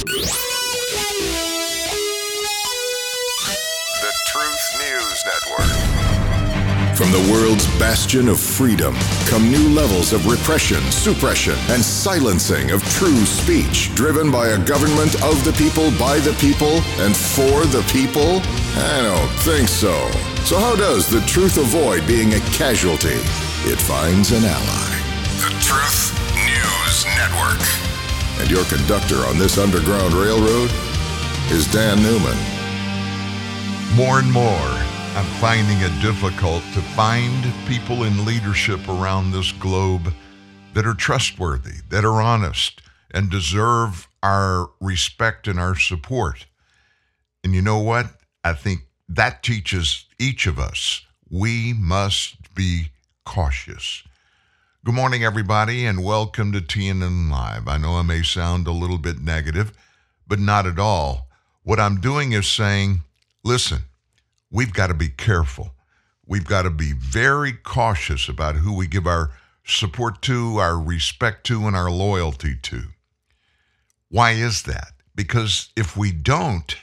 The Truth News Network. From the world's bastion of freedom come new levels of repression, suppression, and silencing of true speech driven by a government of the people, by the people, and for the people? I don't think so. So, how does the truth avoid being a casualty? It finds an ally. The Truth News Network. And your conductor on this underground railroad is Dan Newman. More and more, I'm finding it difficult to find people in leadership around this globe that are trustworthy, that are honest, and deserve our respect and our support. And you know what? I think that teaches each of us we must be cautious. Good morning, everybody, and welcome to TNN Live. I know I may sound a little bit negative, but not at all. What I'm doing is saying, listen, we've got to be careful. We've got to be very cautious about who we give our support to, our respect to, and our loyalty to. Why is that? Because if we don't,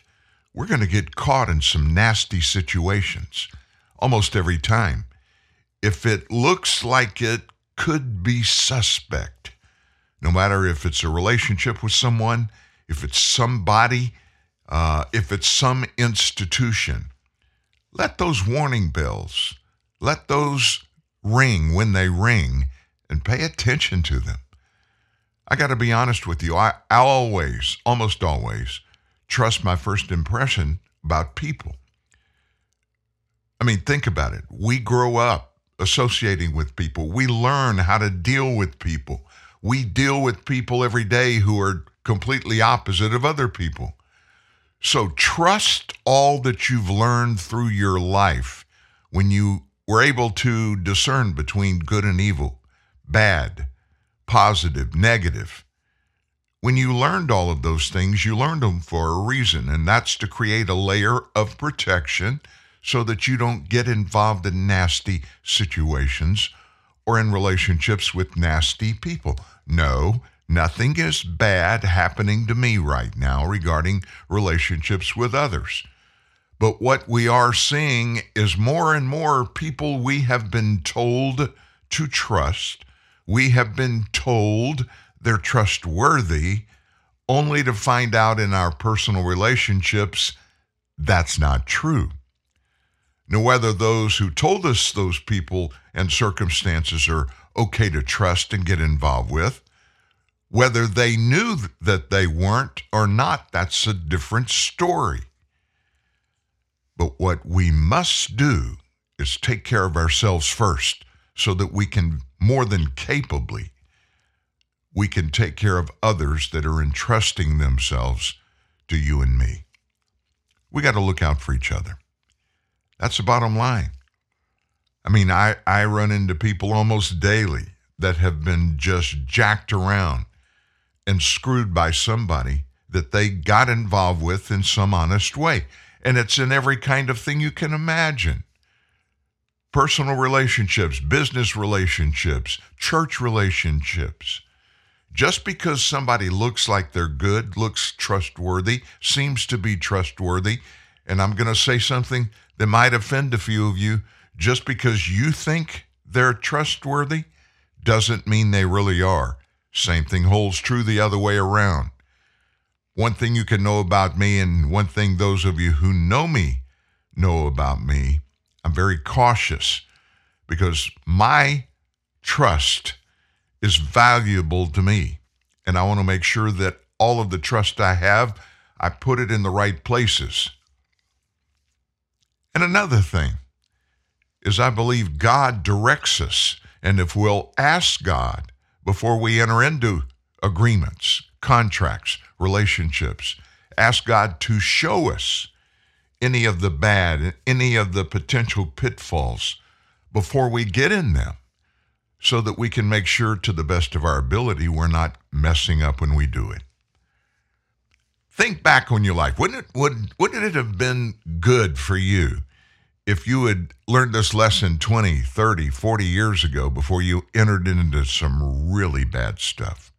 we're going to get caught in some nasty situations almost every time. If it looks like it could be suspect, no matter if it's a relationship with someone, if it's somebody, uh, if it's some institution, let those warning bells, let those ring when they ring and pay attention to them. I got to be honest with you. I, I always, almost always, trust my first impression about people. I mean, think about it. We grow up associating with people, we learn how to deal with people. We deal with people every day who are completely opposite of other people. So trust all that you've learned through your life when you were able to discern between good and evil, bad, positive, negative. When you learned all of those things, you learned them for a reason, and that's to create a layer of protection so that you don't get involved in nasty situations or in relationships with nasty people. No, nothing is bad happening to me right now regarding relationships with others. But what we are seeing is more and more people we have been told to trust, we have been told they're trustworthy, only to find out in our personal relationships that's not true. Now, whether those who told us those people and circumstances are okay to trust and get involved with, whether they knew that they weren't or not, that's a different story. But what we must do is take care of ourselves first so that we can more than capably we can take care of others that are entrusting themselves to you and me. We got to look out for each other. That's the bottom line. I mean, I, I run into people almost daily that have been just jacked around and screwed by somebody that they got involved with in some honest way. And it's in every kind of thing you can imagine personal relationships, business relationships, church relationships. Just because somebody looks like they're good, looks trustworthy, seems to be trustworthy, and I'm going to say something that might offend a few of you, just because you think they're trustworthy doesn't mean they really are. Same thing holds true the other way around. One thing you can know about me, and one thing those of you who know me know about me, I'm very cautious because my trust is valuable to me. And I want to make sure that all of the trust I have, I put it in the right places. And another thing is, I believe God directs us. And if we'll ask God before we enter into agreements, contracts, relationships, ask God to show us any of the bad, any of the potential pitfalls before we get in them so that we can make sure to the best of our ability we're not messing up when we do it. Think back on your life. Wouldn't it, would, wouldn't it have been good for you if you had learned this lesson 20, 30, 40 years ago before you entered into some really bad stuff?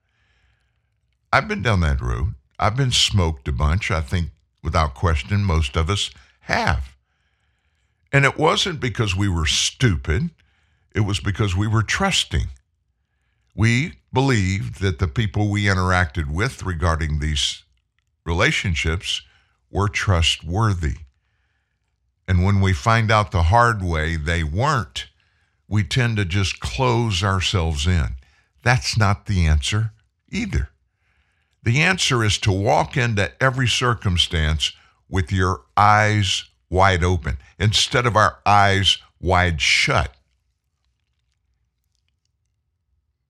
I've been down that road. I've been smoked a bunch. I think without question, most of us have. And it wasn't because we were stupid, it was because we were trusting. We believed that the people we interacted with regarding these relationships were trustworthy. And when we find out the hard way they weren't, we tend to just close ourselves in. That's not the answer either. The answer is to walk into every circumstance with your eyes wide open instead of our eyes wide shut.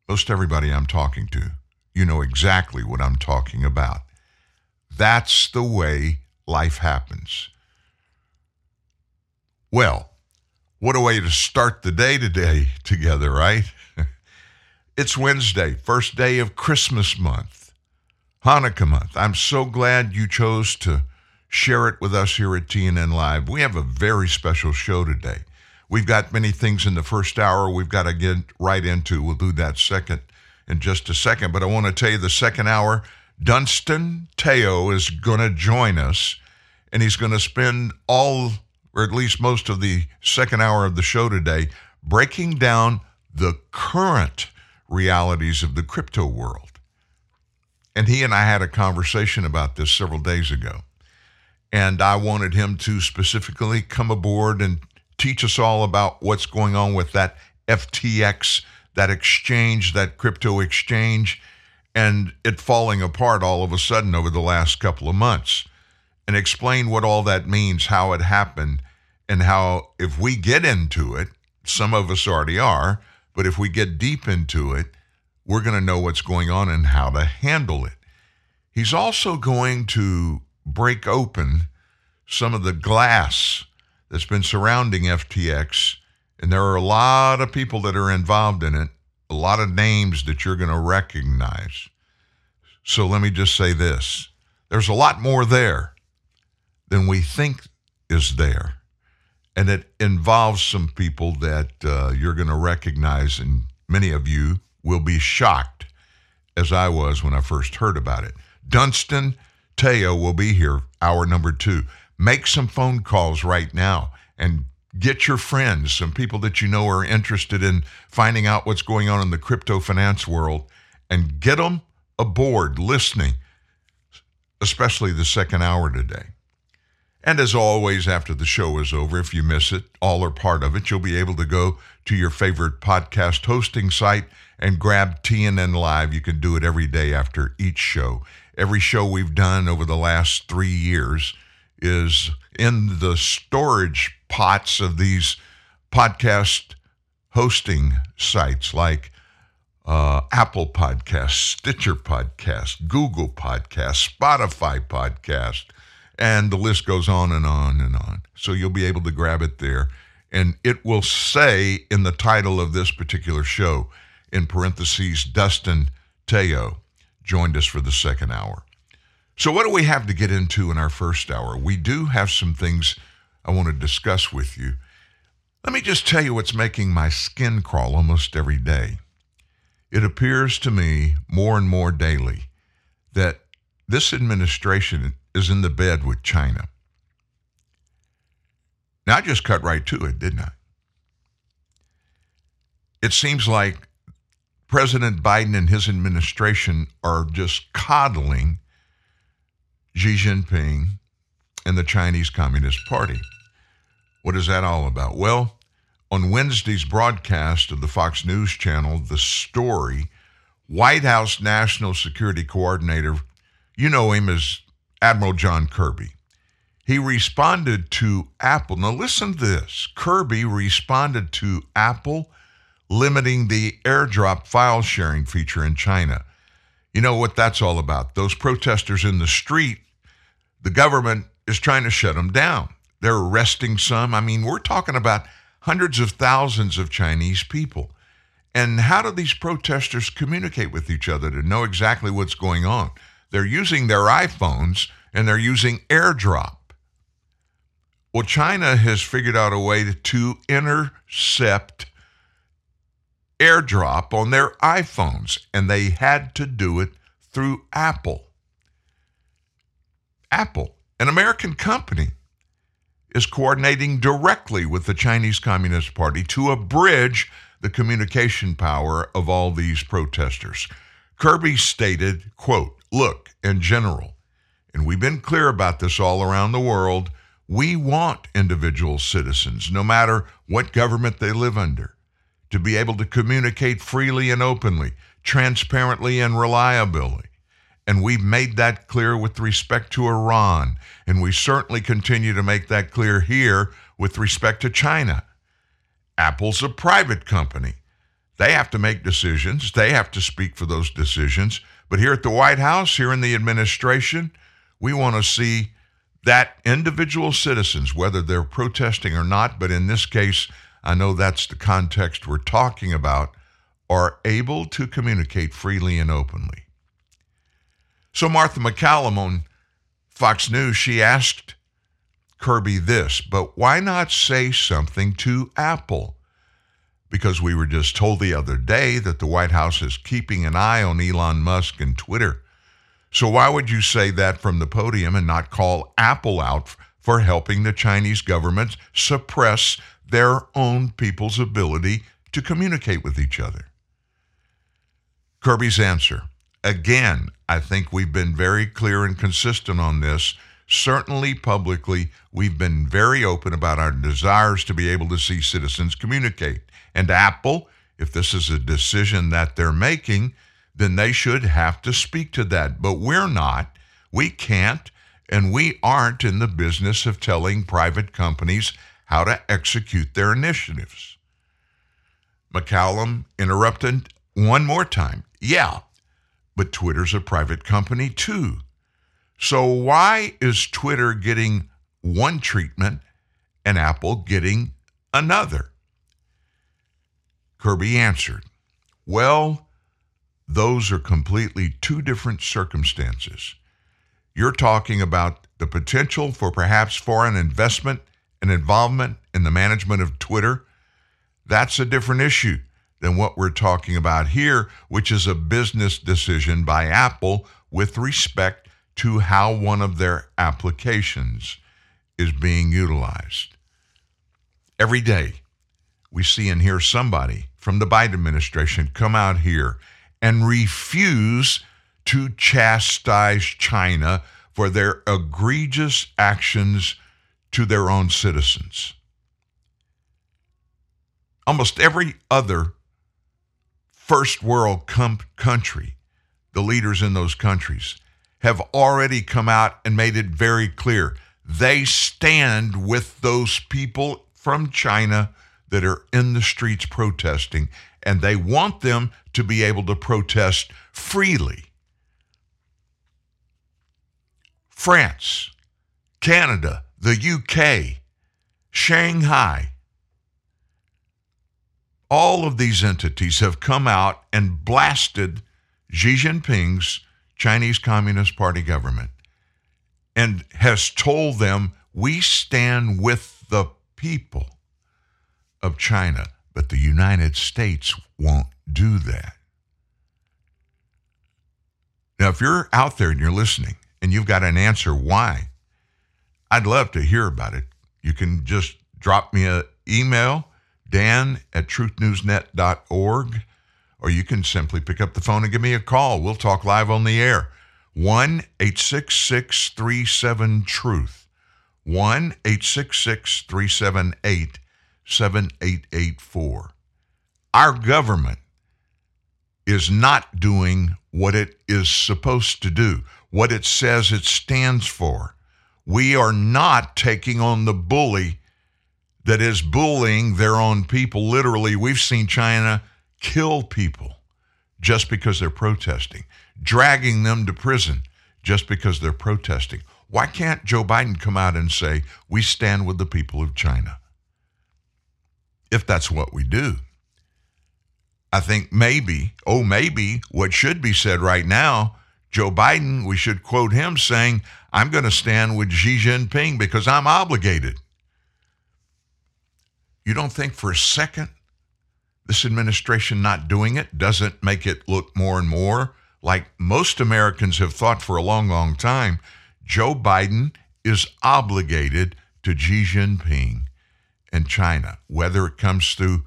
Most everybody I'm talking to, you know exactly what I'm talking about. That's the way life happens. Well, what a way to start the day today together, right? it's Wednesday, first day of Christmas month, Hanukkah month. I'm so glad you chose to share it with us here at TNN Live. We have a very special show today. We've got many things in the first hour we've got to get right into. We'll do that second in just a second. But I want to tell you the second hour, Dunstan Teo is going to join us, and he's going to spend all, or at least most of the second hour of the show today, breaking down the current realities of the crypto world. And he and I had a conversation about this several days ago. And I wanted him to specifically come aboard and teach us all about what's going on with that FTX, that exchange, that crypto exchange, and it falling apart all of a sudden over the last couple of months. And explain what all that means, how it happened, and how if we get into it, some of us already are, but if we get deep into it, we're going to know what's going on and how to handle it. He's also going to break open some of the glass that's been surrounding FTX, and there are a lot of people that are involved in it, a lot of names that you're going to recognize. So let me just say this there's a lot more there than we think is there. And it involves some people that uh, you're going to recognize, and many of you will be shocked, as I was when I first heard about it. Dunstan Teo will be here, hour number two. Make some phone calls right now and get your friends, some people that you know are interested in finding out what's going on in the crypto finance world, and get them aboard listening, especially the second hour today. And as always, after the show is over, if you miss it, all or part of it, you'll be able to go to your favorite podcast hosting site and grab TNN Live. You can do it every day after each show. Every show we've done over the last three years is in the storage pots of these podcast hosting sites like uh, Apple Podcast, Stitcher Podcast, Google Podcast, Spotify Podcast, and the list goes on and on and on. So you'll be able to grab it there. And it will say in the title of this particular show, in parentheses, Dunstan Teo joined us for the second hour. So, what do we have to get into in our first hour? We do have some things I want to discuss with you. Let me just tell you what's making my skin crawl almost every day. It appears to me more and more daily that this administration is in the bed with China. Now, I just cut right to it, didn't I? It seems like President Biden and his administration are just coddling Xi Jinping and the Chinese Communist Party. What is that all about? Well, on Wednesday's broadcast of the Fox News Channel, the story White House National Security Coordinator, you know him as Admiral John Kirby. He responded to Apple. Now, listen to this Kirby responded to Apple limiting the airdrop file sharing feature in China. You know what that's all about? Those protesters in the street the government is trying to shut them down. They're arresting some. I mean, we're talking about hundreds of thousands of Chinese people. And how do these protesters communicate with each other to know exactly what's going on? They're using their iPhones and they're using airdrop. Well, China has figured out a way to intercept airdrop on their iPhones, and they had to do it through Apple. Apple, an American company, is coordinating directly with the Chinese Communist Party to abridge the communication power of all these protesters. Kirby stated, quote, look, in general, and we've been clear about this all around the world, we want individual citizens, no matter what government they live under, to be able to communicate freely and openly, transparently and reliably. And we've made that clear with respect to Iran. And we certainly continue to make that clear here with respect to China. Apple's a private company. They have to make decisions, they have to speak for those decisions. But here at the White House, here in the administration, we want to see that individual citizens, whether they're protesting or not, but in this case, I know that's the context we're talking about, are able to communicate freely and openly. So, Martha MacCallum on Fox News, she asked Kirby this, but why not say something to Apple? Because we were just told the other day that the White House is keeping an eye on Elon Musk and Twitter. So, why would you say that from the podium and not call Apple out for helping the Chinese government suppress their own people's ability to communicate with each other? Kirby's answer again, I think we've been very clear and consistent on this. Certainly, publicly, we've been very open about our desires to be able to see citizens communicate. And Apple, if this is a decision that they're making, then they should have to speak to that. But we're not. We can't, and we aren't in the business of telling private companies how to execute their initiatives. MacCallum interrupted one more time. Yeah, but Twitter's a private company too. So why is Twitter getting one treatment and Apple getting another? Kirby answered, Well, those are completely two different circumstances. You're talking about the potential for perhaps foreign investment and involvement in the management of Twitter. That's a different issue than what we're talking about here, which is a business decision by Apple with respect to how one of their applications is being utilized. Every day, we see and hear somebody from the Biden administration come out here and refuse to chastise China for their egregious actions to their own citizens. Almost every other first world com- country, the leaders in those countries, have already come out and made it very clear they stand with those people from China that are in the streets protesting and they want them to be able to protest freely. France, Canada, the UK, Shanghai, all of these entities have come out and blasted Xi Jinping's Chinese Communist Party government and has told them we stand with the people of China. But the United States won't do that. Now, if you're out there and you're listening and you've got an answer why, I'd love to hear about it. You can just drop me an email, dan at truthnewsnet.org, or you can simply pick up the phone and give me a call. We'll talk live on the air. 1 866 37 Truth. 1 866 378 7884. Our government is not doing what it is supposed to do, what it says it stands for. We are not taking on the bully that is bullying their own people. Literally, we've seen China kill people just because they're protesting, dragging them to prison just because they're protesting. Why can't Joe Biden come out and say, We stand with the people of China? If that's what we do. I think maybe, oh, maybe what should be said right now, Joe Biden, we should quote him saying, I'm going to stand with Xi Jinping because I'm obligated. You don't think for a second this administration not doing it doesn't make it look more and more like most Americans have thought for a long, long time Joe Biden is obligated to Xi Jinping and China, whether it comes through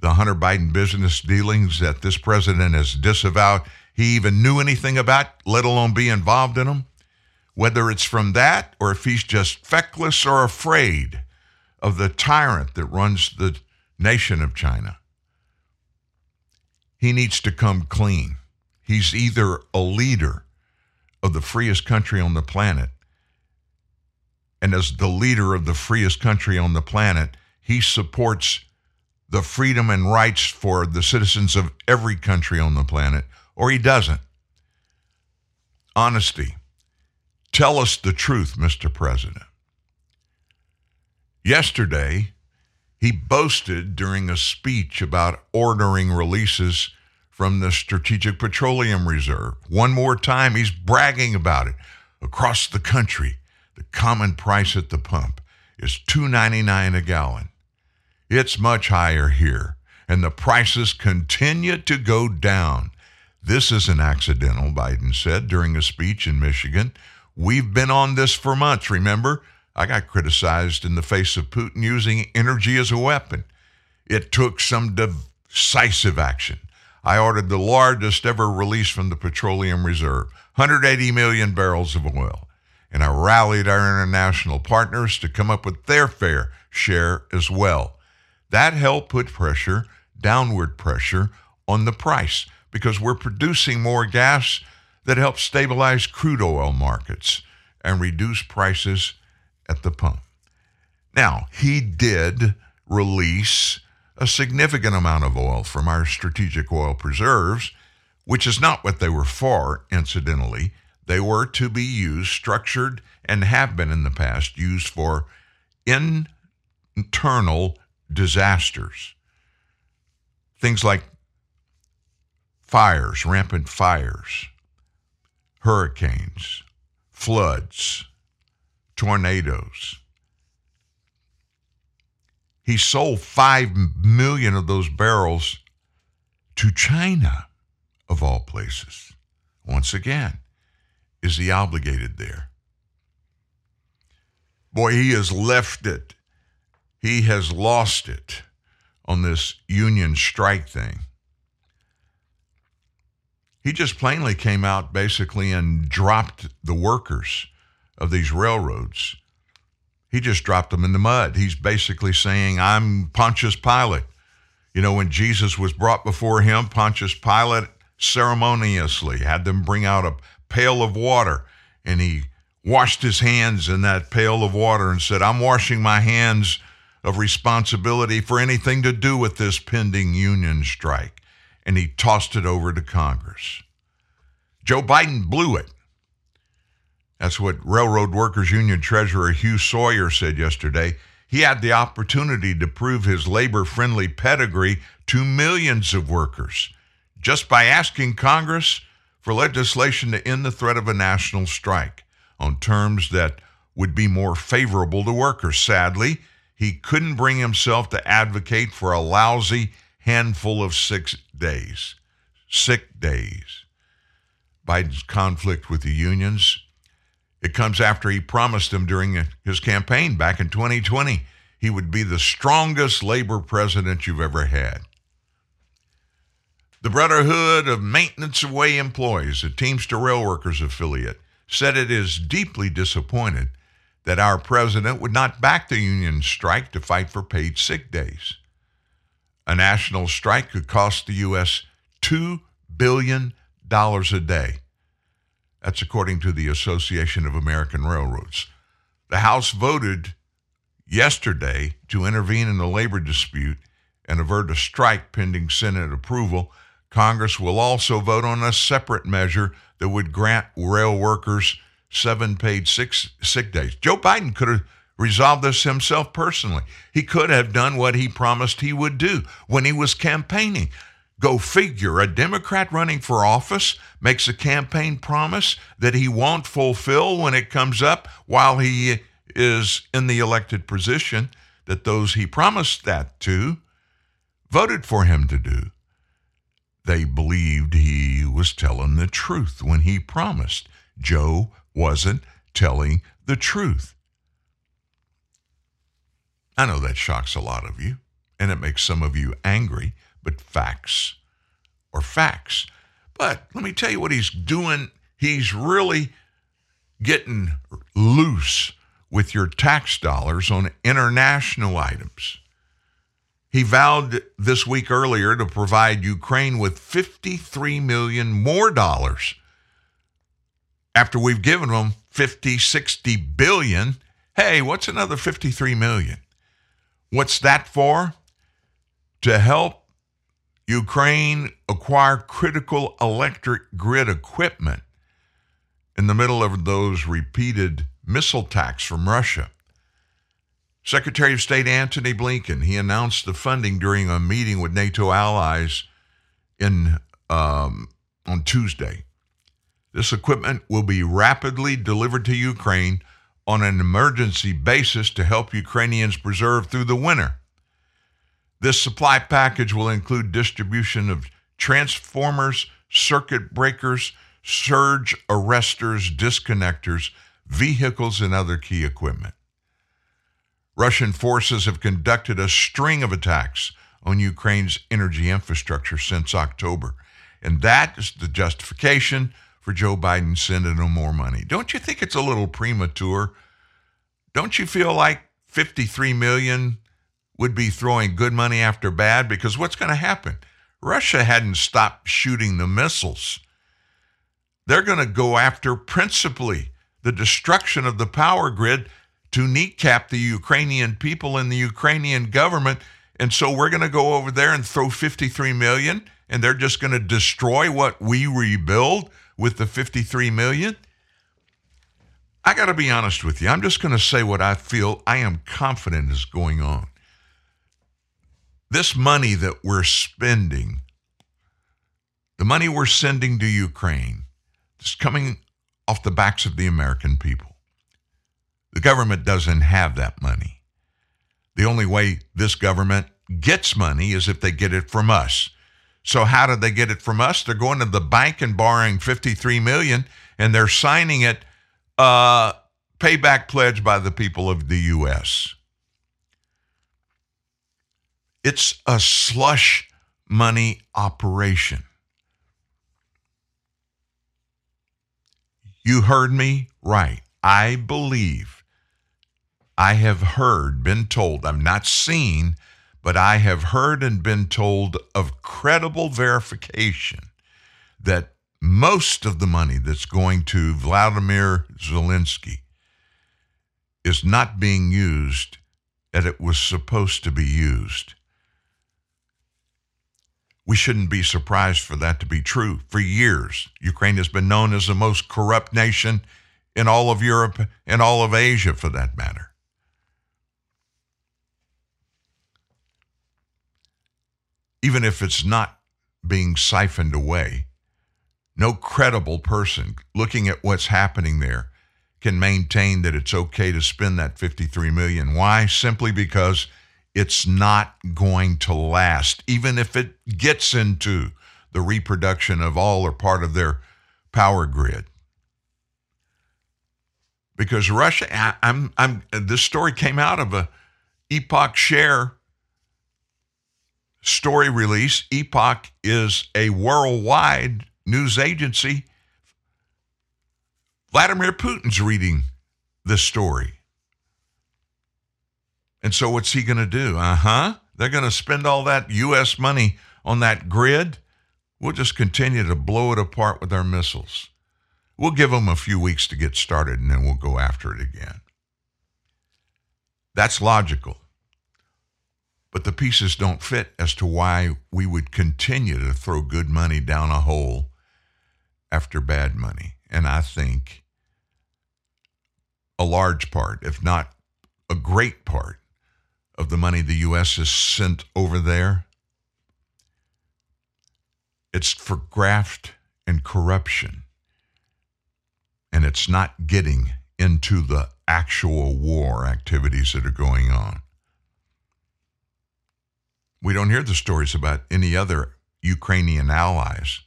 the Hunter Biden business dealings that this president has disavowed he even knew anything about, let alone be involved in them, whether it's from that or if he's just feckless or afraid of the tyrant that runs the nation of China. He needs to come clean. He's either a leader of the freest country on the planet, and as the leader of the freest country on the planet, he supports the freedom and rights for the citizens of every country on the planet, or he doesn't. Honesty. Tell us the truth, Mr. President. Yesterday, he boasted during a speech about ordering releases from the Strategic Petroleum Reserve. One more time, he's bragging about it. Across the country, the common price at the pump is $2.99 a gallon. It's much higher here, and the prices continue to go down. This isn't accidental, Biden said during a speech in Michigan. We've been on this for months, remember? I got criticized in the face of Putin using energy as a weapon. It took some decisive action. I ordered the largest ever release from the Petroleum Reserve 180 million barrels of oil. And I rallied our international partners to come up with their fair share as well. That helped put pressure, downward pressure, on the price because we're producing more gas that helps stabilize crude oil markets and reduce prices at the pump. Now, he did release a significant amount of oil from our strategic oil preserves, which is not what they were for, incidentally. They were to be used, structured, and have been in the past used for internal disasters. Things like fires, rampant fires, hurricanes, floods, tornadoes. He sold 5 million of those barrels to China, of all places. Once again, is he obligated there? Boy, he has left it. He has lost it on this union strike thing. He just plainly came out basically and dropped the workers of these railroads. He just dropped them in the mud. He's basically saying, I'm Pontius Pilate. You know, when Jesus was brought before him, Pontius Pilate ceremoniously had them bring out a pail of water and he washed his hands in that pail of water and said, I'm washing my hands of responsibility for anything to do with this pending union strike. And he tossed it over to Congress. Joe Biden blew it. That's what Railroad Workers Union Treasurer Hugh Sawyer said yesterday. He had the opportunity to prove his labor friendly pedigree to millions of workers just by asking Congress for legislation to end the threat of a national strike on terms that would be more favorable to workers. Sadly, he couldn't bring himself to advocate for a lousy handful of six days. Sick days. Biden's conflict with the unions it comes after he promised them during his campaign back in 2020 he would be the strongest labor president you've ever had. The Brotherhood of Maintenance of Way Employees, a Teamster Rail Workers affiliate, said it is deeply disappointed that our president would not back the union strike to fight for paid sick days. A national strike could cost the U.S. $2 billion a day. That's according to the Association of American Railroads. The House voted yesterday to intervene in the labor dispute and avert a strike pending Senate approval. Congress will also vote on a separate measure that would grant rail workers seven paid six sick days. Joe Biden could have resolved this himself personally. He could have done what he promised he would do when he was campaigning. Go figure, a Democrat running for office makes a campaign promise that he won't fulfill when it comes up while he is in the elected position that those he promised that to voted for him to do. They believed he was telling the truth when he promised. Joe wasn't telling the truth. I know that shocks a lot of you, and it makes some of you angry, but facts are facts. But let me tell you what he's doing. He's really getting loose with your tax dollars on international items. He vowed this week earlier to provide Ukraine with 53 million more dollars after we've given them 50, 60 billion. Hey, what's another 53 million? What's that for? To help Ukraine acquire critical electric grid equipment in the middle of those repeated missile attacks from Russia. Secretary of State Antony Blinken, he announced the funding during a meeting with NATO allies in um, on Tuesday. This equipment will be rapidly delivered to Ukraine on an emergency basis to help Ukrainians preserve through the winter. This supply package will include distribution of transformers, circuit breakers, surge arresters, disconnectors, vehicles, and other key equipment. Russian forces have conducted a string of attacks on Ukraine's energy infrastructure since October. And that is the justification for Joe Biden sending them more money. Don't you think it's a little premature? Don't you feel like 53 million would be throwing good money after bad? Because what's going to happen? Russia hadn't stopped shooting the missiles. They're going to go after principally the destruction of the power grid to kneecap the Ukrainian people and the Ukrainian government. And so we're going to go over there and throw 53 million and they're just going to destroy what we rebuild with the 53 million. I got to be honest with you. I'm just going to say what I feel I am confident is going on. This money that we're spending, the money we're sending to Ukraine, is coming off the backs of the American people. The government doesn't have that money. The only way this government gets money is if they get it from us. So how do they get it from us? They're going to the bank and borrowing 53 million and they're signing it uh payback pledge by the people of the US. It's a slush money operation. You heard me right. I believe I have heard, been told, I'm not seen, but I have heard and been told of credible verification that most of the money that's going to Vladimir Zelensky is not being used as it was supposed to be used. We shouldn't be surprised for that to be true. For years, Ukraine has been known as the most corrupt nation in all of Europe and all of Asia, for that matter. Even if it's not being siphoned away, no credible person looking at what's happening there can maintain that it's okay to spend that 53 million. Why? Simply because it's not going to last, even if it gets into the reproduction of all or part of their power grid. Because Russia, I, am I'm, this story came out of a Epoch Share story release. Epoch is a worldwide news agency. Vladimir Putin's reading this story. And so, what's he going to do? Uh huh. They're going to spend all that U.S. money on that grid. We'll just continue to blow it apart with our missiles. We'll give them a few weeks to get started and then we'll go after it again. That's logical. But the pieces don't fit as to why we would continue to throw good money down a hole after bad money. And I think a large part, if not a great part, of the money the U.S. has sent over there, it's for graft and corruption. And it's not getting into the actual war activities that are going on. We don't hear the stories about any other Ukrainian allies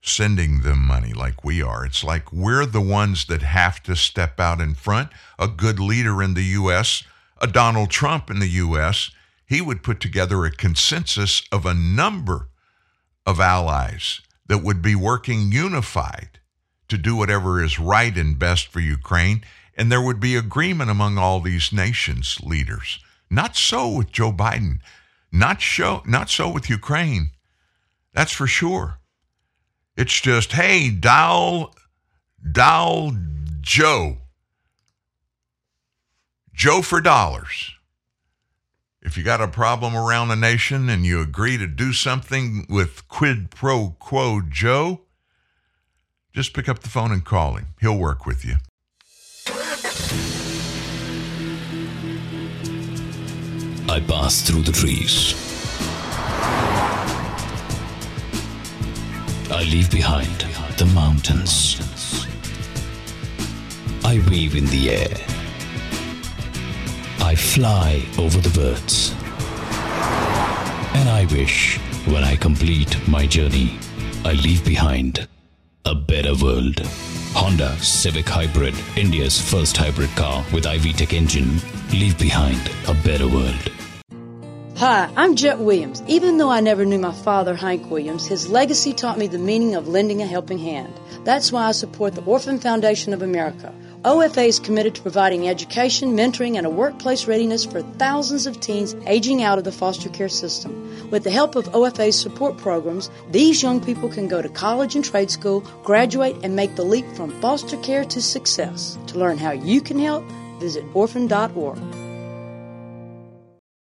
sending them money like we are. It's like we're the ones that have to step out in front. A good leader in the U.S., a Donald Trump in the U.S., he would put together a consensus of a number of allies that would be working unified to do whatever is right and best for Ukraine. And there would be agreement among all these nations' leaders. Not so with Joe Biden. Not, show, not so with Ukraine. That's for sure. It's just, hey, dial, dial Joe. Joe for dollars. If you got a problem around the nation and you agree to do something with quid pro quo Joe, just pick up the phone and call him. He'll work with you. I pass through the trees. I leave behind the mountains. I weave in the air. I fly over the birds. And I wish, when I complete my journey, I leave behind a better world. Honda Civic Hybrid, India's first hybrid car with i-VTEC engine, leave behind a better world. Hi, I'm Jett Williams. Even though I never knew my father, Hank Williams, his legacy taught me the meaning of lending a helping hand. That's why I support the Orphan Foundation of America. OFA is committed to providing education, mentoring, and a workplace readiness for thousands of teens aging out of the foster care system. With the help of OFA's support programs, these young people can go to college and trade school, graduate, and make the leap from foster care to success. To learn how you can help, visit orphan.org.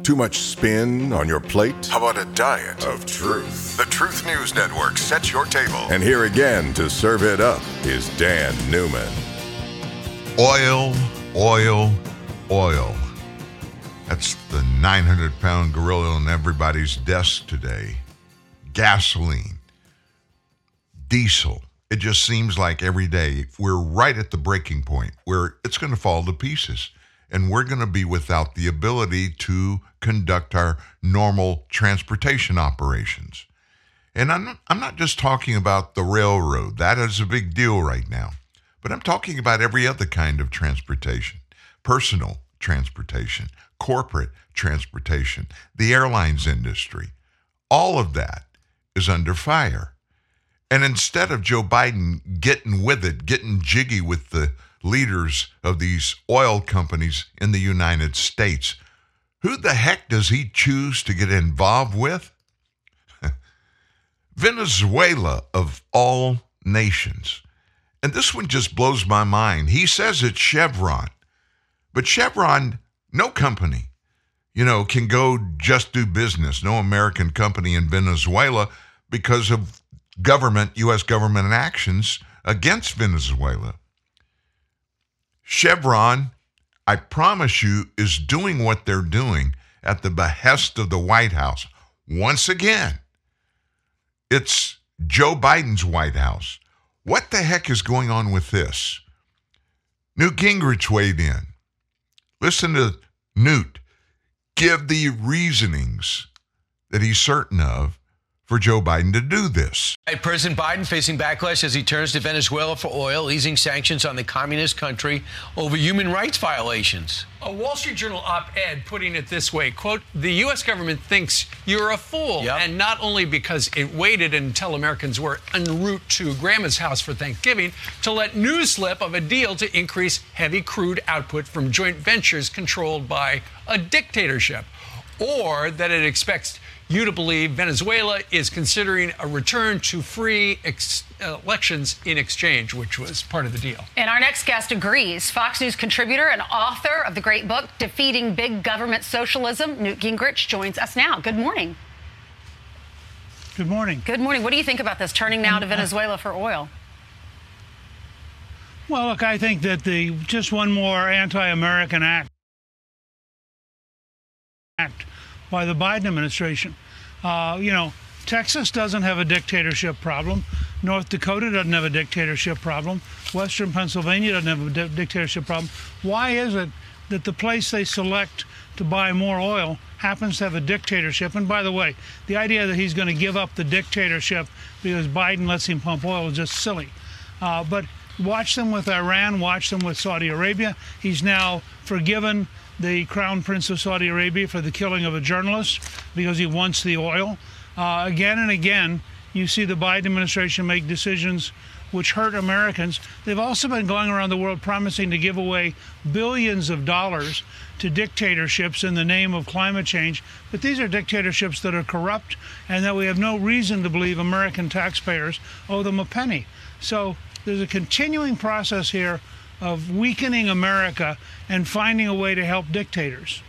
Too much spin on your plate? How about a diet of truth? The Truth News Network sets your table. And here again to serve it up is Dan Newman. Oil, oil, oil. That's the 900 pound gorilla on everybody's desk today. Gasoline, diesel. It just seems like every day we're right at the breaking point where it's going to fall to pieces and we're going to be without the ability to conduct our normal transportation operations. And I'm not, I'm not just talking about the railroad, that is a big deal right now, but I'm talking about every other kind of transportation personal transportation, corporate transportation, the airlines industry. All of that is under fire. And instead of Joe Biden getting with it, getting jiggy with the leaders of these oil companies in the United States, who the heck does he choose to get involved with? Venezuela, of all nations. And this one just blows my mind. He says it's Chevron, but Chevron, no company, you know, can go just do business. No American company in Venezuela because of government, U.S. government actions against Venezuela. Chevron, I promise you, is doing what they're doing at the behest of the White House. Once again, it's Joe Biden's White House. What the heck is going on with this? Newt Gingrich weighed in. Listen to Newt give the reasonings that he's certain of for Joe Biden to do this. President Biden facing backlash as he turns to Venezuela for oil, easing sanctions on the communist country over human rights violations. A Wall Street Journal op-ed putting it this way, quote, the U.S. government thinks you're a fool. Yep. And not only because it waited until Americans were en route to Grandma's house for Thanksgiving to let news slip of a deal to increase heavy crude output from joint ventures controlled by a dictatorship, or that it expects you to believe Venezuela is considering a return to free ex- uh, elections in exchange, which was part of the deal. And our next guest agrees. Fox News contributor and author of the great book, Defeating Big Government Socialism, Newt Gingrich, joins us now. Good morning. Good morning. Good morning. What do you think about this turning now to Venezuela for oil? Well, look, I think that the just one more anti-American act act by the Biden administration. Uh, you know, Texas doesn't have a dictatorship problem. North Dakota doesn't have a dictatorship problem. Western Pennsylvania doesn't have a di- dictatorship problem. Why is it that the place they select to buy more oil happens to have a dictatorship? And by the way, the idea that he's going to give up the dictatorship because Biden lets him pump oil is just silly. Uh, but watch them with Iran, watch them with Saudi Arabia. He's now forgiven the Crown Prince of Saudi Arabia for the killing of a journalist because he wants the oil. Uh, again and again, you see the Biden administration make decisions which hurt Americans. They've also been going around the world promising to give away billions of dollars to dictatorships in the name of climate change. But these are dictatorships that are corrupt and that we have no reason to believe American taxpayers owe them a penny. So there's a continuing process here of weakening America and finding a way to help dictators.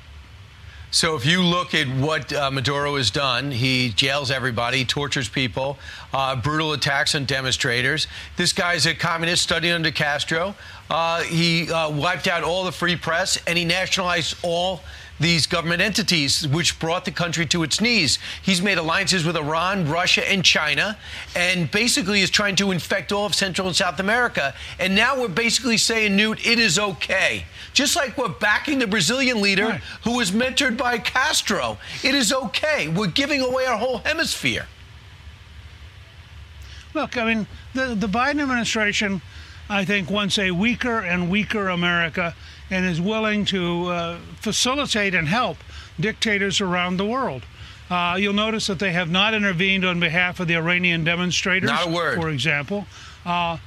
So, if you look at what uh, Maduro has done, he jails everybody, tortures people, uh, brutal attacks on demonstrators. This guy's a communist studying under Castro. Uh, he uh, wiped out all the free press and he nationalized all these government entities, which brought the country to its knees. He's made alliances with Iran, Russia, and China, and basically is trying to infect all of Central and South America. And now we're basically saying, Newt, it is okay. Just like we're backing the Brazilian leader Right. who was mentored by Castro. It is okay. We're giving away our whole hemisphere. Look, I mean, the, the Biden administration, I think, wants a weaker and weaker America and is willing to uh, facilitate and help dictators around the world. Uh, you'll notice that they have not intervened on behalf of the Iranian demonstrators, Not a word. for example. Uh,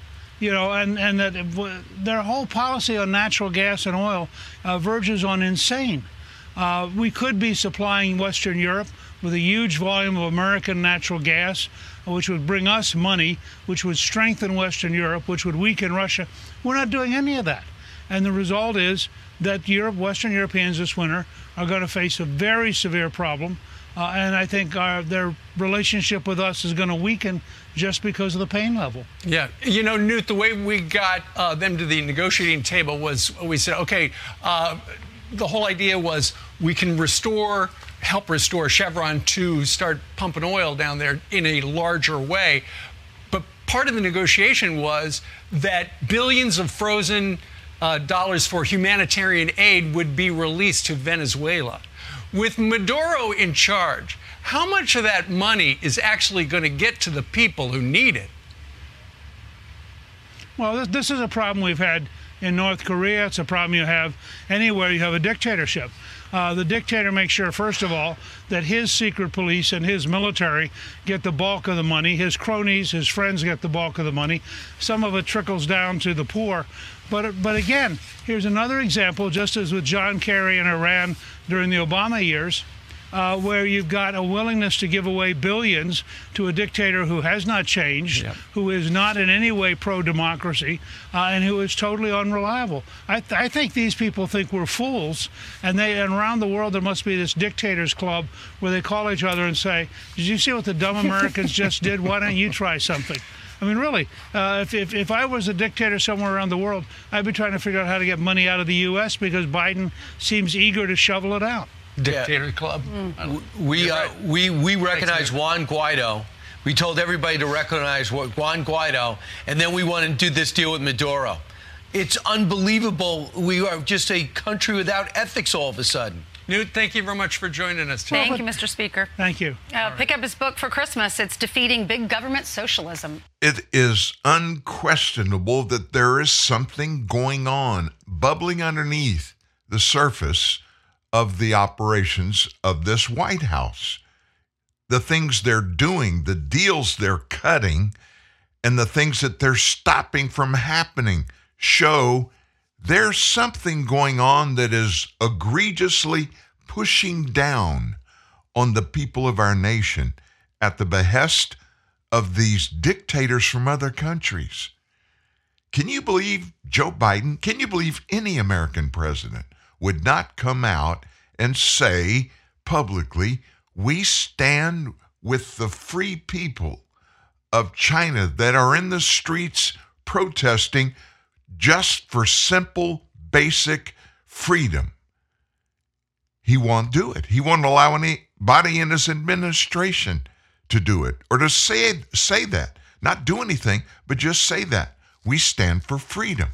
you know, and, and that w- their whole policy on natural gas and oil uh, verges on insane. Uh, we could be supplying Western Europe with a huge volume of American natural gas, which would bring us money, which would strengthen Western Europe, which would weaken Russia. We're not doing any of that. And the result is that Europe, Western Europeans this winter are going to face a very severe problem. Uh, and I think our, their relationship with us is going to weaken just because of the pain level. Yeah, you know, Newt, the way we got uh, them to the negotiating table was we said, okay, uh, the whole idea was we can restore, help restore Chevron to start pumping oil down there in a larger way. But part of the negotiation was that billions of frozen uh, dollars for humanitarian aid would be released to Venezuela. With Maduro in charge, how much of that money is actually going to get to the people who need it? Well, this, this is a problem we've had in North Korea. It's a problem you have anywhere you have a dictatorship. Uh, the dictator makes sure, first of all, that his secret police and his military get the bulk of the money. His cronies, his friends get the bulk of the money. Some of it trickles down to the poor. But, but again, here's another example, just as with John Kerry in Iran during the Obama years, uh, where you've got a willingness to give away billions to a dictator who has not changed, who is not in any way pro democracy, uh, and who is totally unreliable. I, th- I think these people think we're fools, and they and around the world there must be this dictators club where they call each other and say, "Did you see what the dumb Americans just did? Why don't you try something?" I mean, really, uh, if, if, if I was a dictator somewhere around the world, I'd be trying to figure out how to get money out of the U.S. because Biden seems eager to shovel it out. Dictator club. We, uh, we, we recognize Juan Guaido. We told everybody to recognize Juan Guaido, and then we want to do this deal with Maduro. It's unbelievable. We are just a country without ethics all of a sudden. Newt, thank you very much for joining us today. Thank you, Mr. Speaker. Thank you. Uh, pick up his book for Christmas. It's Defeating Big Government Socialism. It is unquestionable that there is something going on bubbling underneath the surface of the operations of this White House. The things they're doing, the deals they're cutting, and the things that they're stopping from happening show there's something going on that is egregiously pushing down on the people of our nation at the behest of these dictators from other countries. Can you believe Joe Biden? Can you believe any American president would not come out and say publicly, we stand with the free people of China that are in the streets protesting just for simple, basic freedom. He won't do it. He won't allow anybody in his administration to do it or to say, say that. Not do anything, but just say that. We stand for freedom.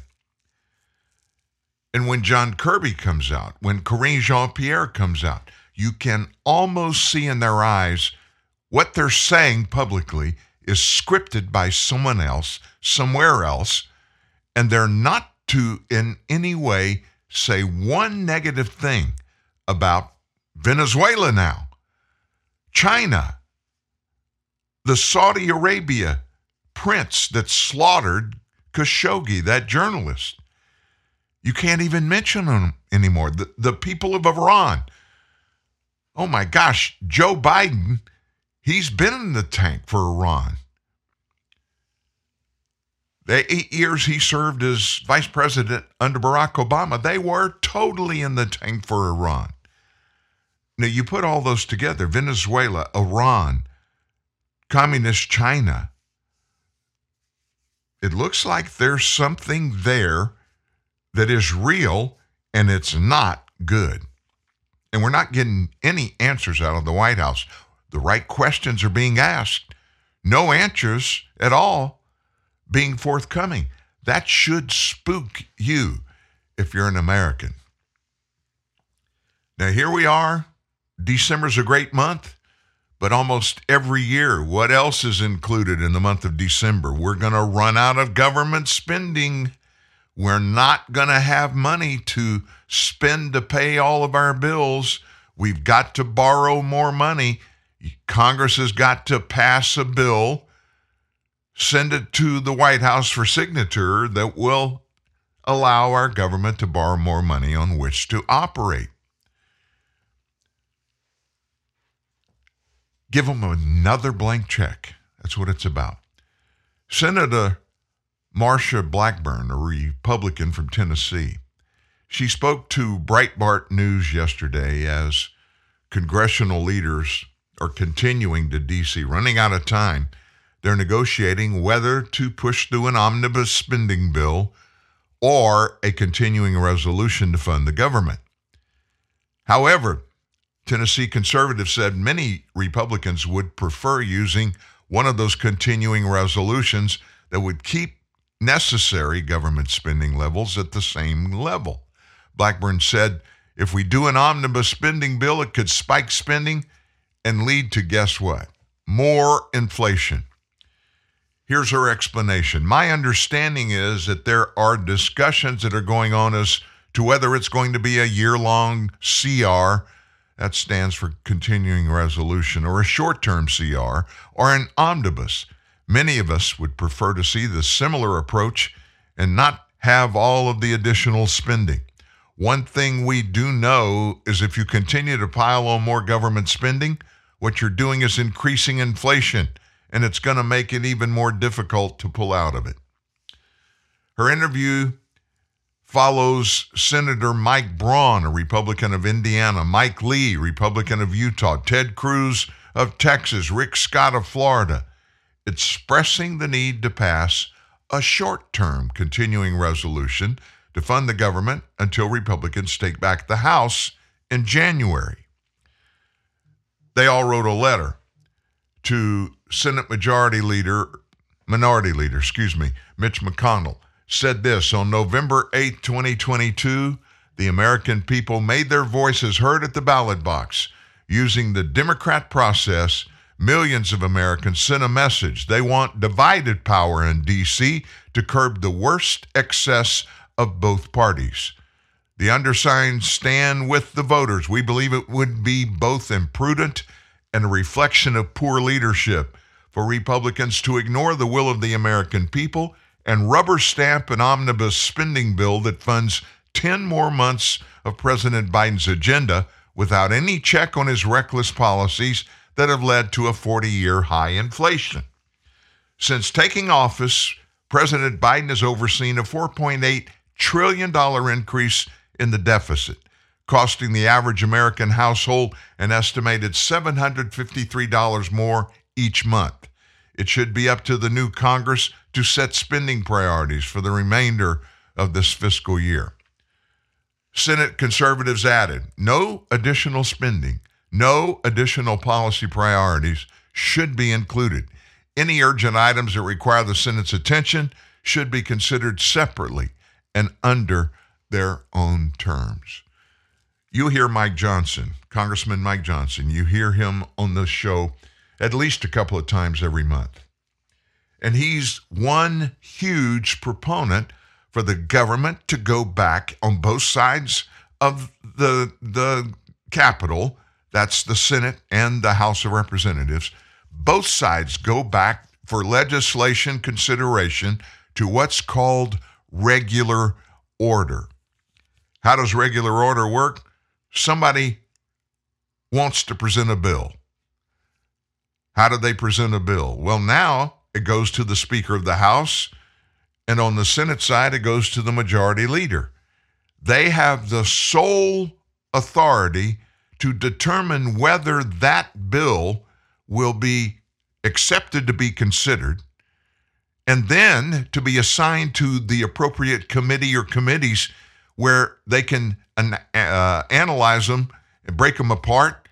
And when John Kirby comes out, when Karine Jean Pierre comes out, you can almost see in their eyes what they're saying publicly is scripted by someone else, somewhere else, and they're not to in any way say one negative thing about Venezuela now, China, the Saudi Arabia prince that slaughtered Khashoggi, that journalist. You can't even mention them anymore. The, the people of Iran. Oh my gosh, Joe Biden, he's been in the tank for Iran. The eight years he served as vice president under Barack Obama, they were totally in the tank for Iran. Now, you put all those together Venezuela, Iran, Communist China. It looks like there's something there that is real and it's not good. And we're not getting any answers out of the White House. The right questions are being asked, no answers at all being forthcoming. That should spook you if you're an American. Now, here we are. December's a great month, but almost every year, what else is included in the month of December? We're going to run out of government spending. We're not going to have money to spend to pay all of our bills. We've got to borrow more money. Congress has got to pass a bill, send it to the White House for signature that will allow our government to borrow more money on which to operate. Give them another blank check. That's what it's about. Senator Marsha Blackburn, a Republican from Tennessee, she spoke to Breitbart News yesterday as congressional leaders are continuing to D.C., running out of time. They're negotiating whether to push through an omnibus spending bill or a continuing resolution to fund the government. However, Tennessee conservatives said many Republicans would prefer using one of those continuing resolutions that would keep necessary government spending levels at the same level. Blackburn said if we do an omnibus spending bill, it could spike spending and lead to guess what? More inflation. Here's her explanation. My understanding is that there are discussions that are going on as to whether it's going to be a year long CR, that stands for continuing resolution, or a short term CR, or an omnibus. Many of us would prefer to see the similar approach and not have all of the additional spending. One thing we do know is if you continue to pile on more government spending, what you're doing is increasing inflation, and it's going to make it even more difficult to pull out of it. Her interview follows Senator Mike Braun, a Republican of Indiana, Mike Lee, Republican of Utah, Ted Cruz of Texas, Rick Scott of Florida, expressing the need to pass a short term continuing resolution to fund the government until Republicans take back the House in January. They all wrote a letter to Senate Majority Leader, Minority Leader, excuse me, Mitch McConnell, said this on November 8, 2022. the American people made their voices heard at the ballot box. Using the Democrat process, millions of Americans sent a message. They want divided power in D.C. to curb the worst excess of both parties. The undersigned stand with the voters. We believe it would be both imprudent and a reflection of poor leadership for Republicans to ignore the will of the American people and rubber stamp an omnibus spending bill that funds 10 more months of President Biden's agenda without any check on his reckless policies that have led to a 40 year high inflation. Since taking office, President Biden has overseen a $4.8 trillion increase in the deficit, costing the average American household an estimated $753 more each month. It should be up to the new Congress to set spending priorities for the remainder of this fiscal year. Senate conservatives added no additional spending, no additional policy priorities should be included. Any urgent items that require the Senate's attention should be considered separately and under their own terms. You hear Mike Johnson, Congressman Mike Johnson, you hear him on this show at least a couple of times every month. And he's one huge proponent for the government to go back on both sides of the the Capitol, that's the Senate and the House of Representatives, both sides go back for legislation consideration to what's called regular order. How does regular order work? Somebody wants to present a bill. How do they present a bill? Well, now it goes to the Speaker of the House, and on the Senate side, it goes to the Majority Leader. They have the sole authority to determine whether that bill will be accepted to be considered and then to be assigned to the appropriate committee or committees where they can uh, analyze them and break them apart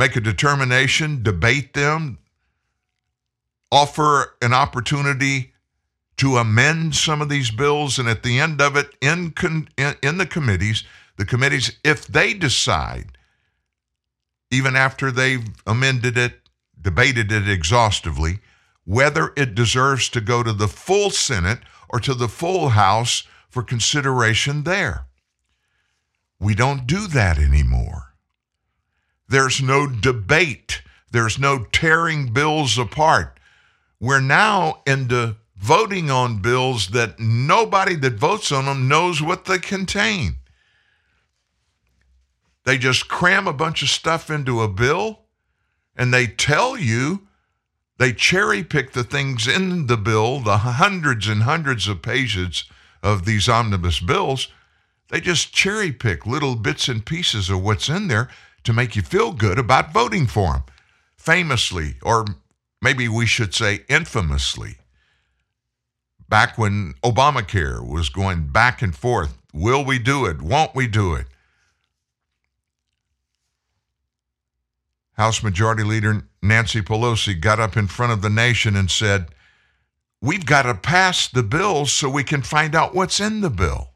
make a determination, debate them, offer an opportunity to amend some of these bills, and at the end of it, in, con- in the committees, the committees, if they decide, even after they've amended it, debated it exhaustively, whether it deserves to go to the full Senate or to the full House for consideration there. We don't do that anymore. There's no debate. There's no tearing bills apart. We're now into voting on bills that nobody that votes on them knows what they contain. They just cram a bunch of stuff into a bill and they tell you, they cherry pick the things in the bill, the hundreds and hundreds of pages of these omnibus bills. They just cherry pick little bits and pieces of what's in there to make you feel good about voting for them. Famously, or maybe we should say infamously, back when Obamacare was going back and forth will we do it? Won't we do it? House Majority Leader Nancy Pelosi got up in front of the nation and said, We've got to pass the bill so we can find out what's in the bill.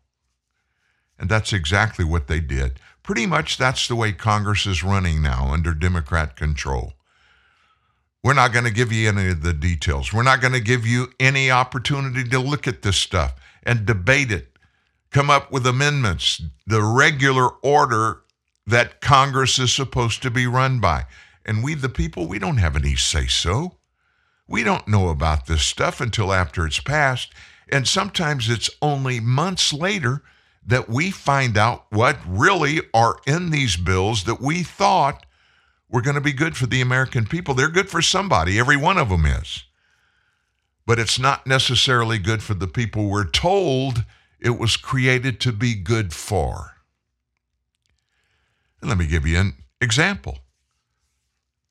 And that's exactly what they did. Pretty much that's the way Congress is running now under Democrat control. We're not going to give you any of the details. We're not going to give you any opportunity to look at this stuff and debate it, come up with amendments, the regular order that Congress is supposed to be run by. And we, the people, we don't have any say so. We don't know about this stuff until after it's passed. And sometimes it's only months later that we find out what really are in these bills that we thought were going to be good for the American people. They're good for somebody, every one of them is. But it's not necessarily good for the people we're told it was created to be good for. And let me give you an example.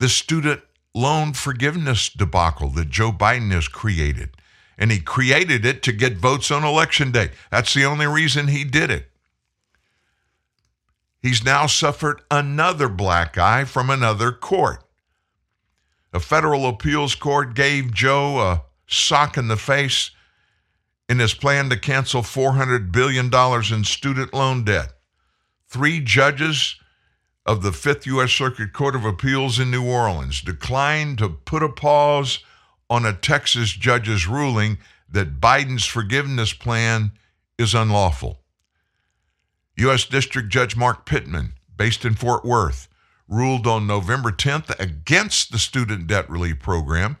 The student loan forgiveness debacle that Joe Biden has created and he created it to get votes on election day. That's the only reason he did it. He's now suffered another black eye from another court. A federal appeals court gave Joe a sock in the face in his plan to cancel $400 billion in student loan debt. three judges of the Fifth U.S. Circuit Court of Appeals in New Orleans declined to put a pause on a Texas judge's ruling that Biden's forgiveness plan is unlawful. U.S. District Judge Mark Pittman, based in Fort Worth, ruled on November 10th against the student debt relief program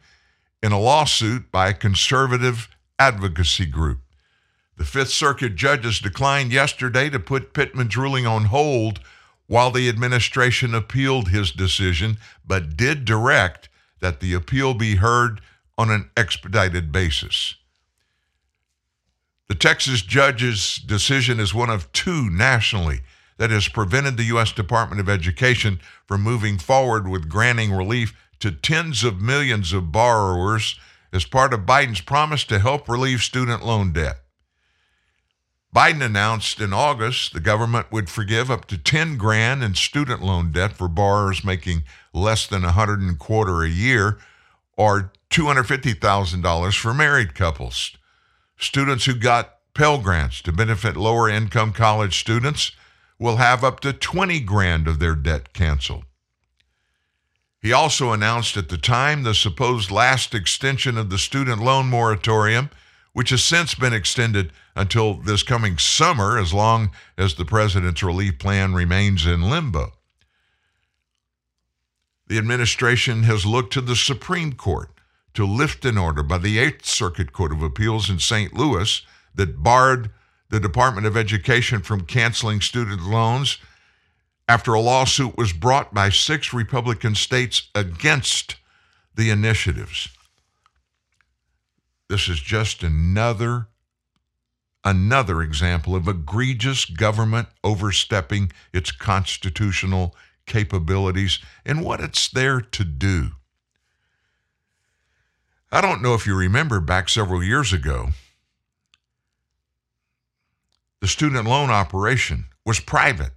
in a lawsuit by a conservative advocacy group. The Fifth Circuit judges declined yesterday to put Pittman's ruling on hold while the administration appealed his decision, but did direct that the appeal be heard on an expedited basis. The Texas judge's decision is one of two nationally that has prevented the U.S. Department of Education from moving forward with granting relief to tens of millions of borrowers as part of Biden's promise to help relieve student loan debt. Biden announced in August the government would forgive up to 10 grand in student loan debt for borrowers making less than 100 and quarter a year or $250,000 for married couples. Students who got Pell Grants to benefit lower income college students will have up to 20 grand of their debt canceled. He also announced at the time the supposed last extension of the student loan moratorium, which has since been extended until this coming summer as long as the president's relief plan remains in limbo. The administration has looked to the Supreme Court to lift an order by the Eighth Circuit Court of Appeals in St. Louis that barred the Department of Education from canceling student loans after a lawsuit was brought by six Republican states against the initiatives. This is just another another example of egregious government overstepping its constitutional capabilities and what it's there to do. I don't know if you remember back several years ago, the student loan operation was private.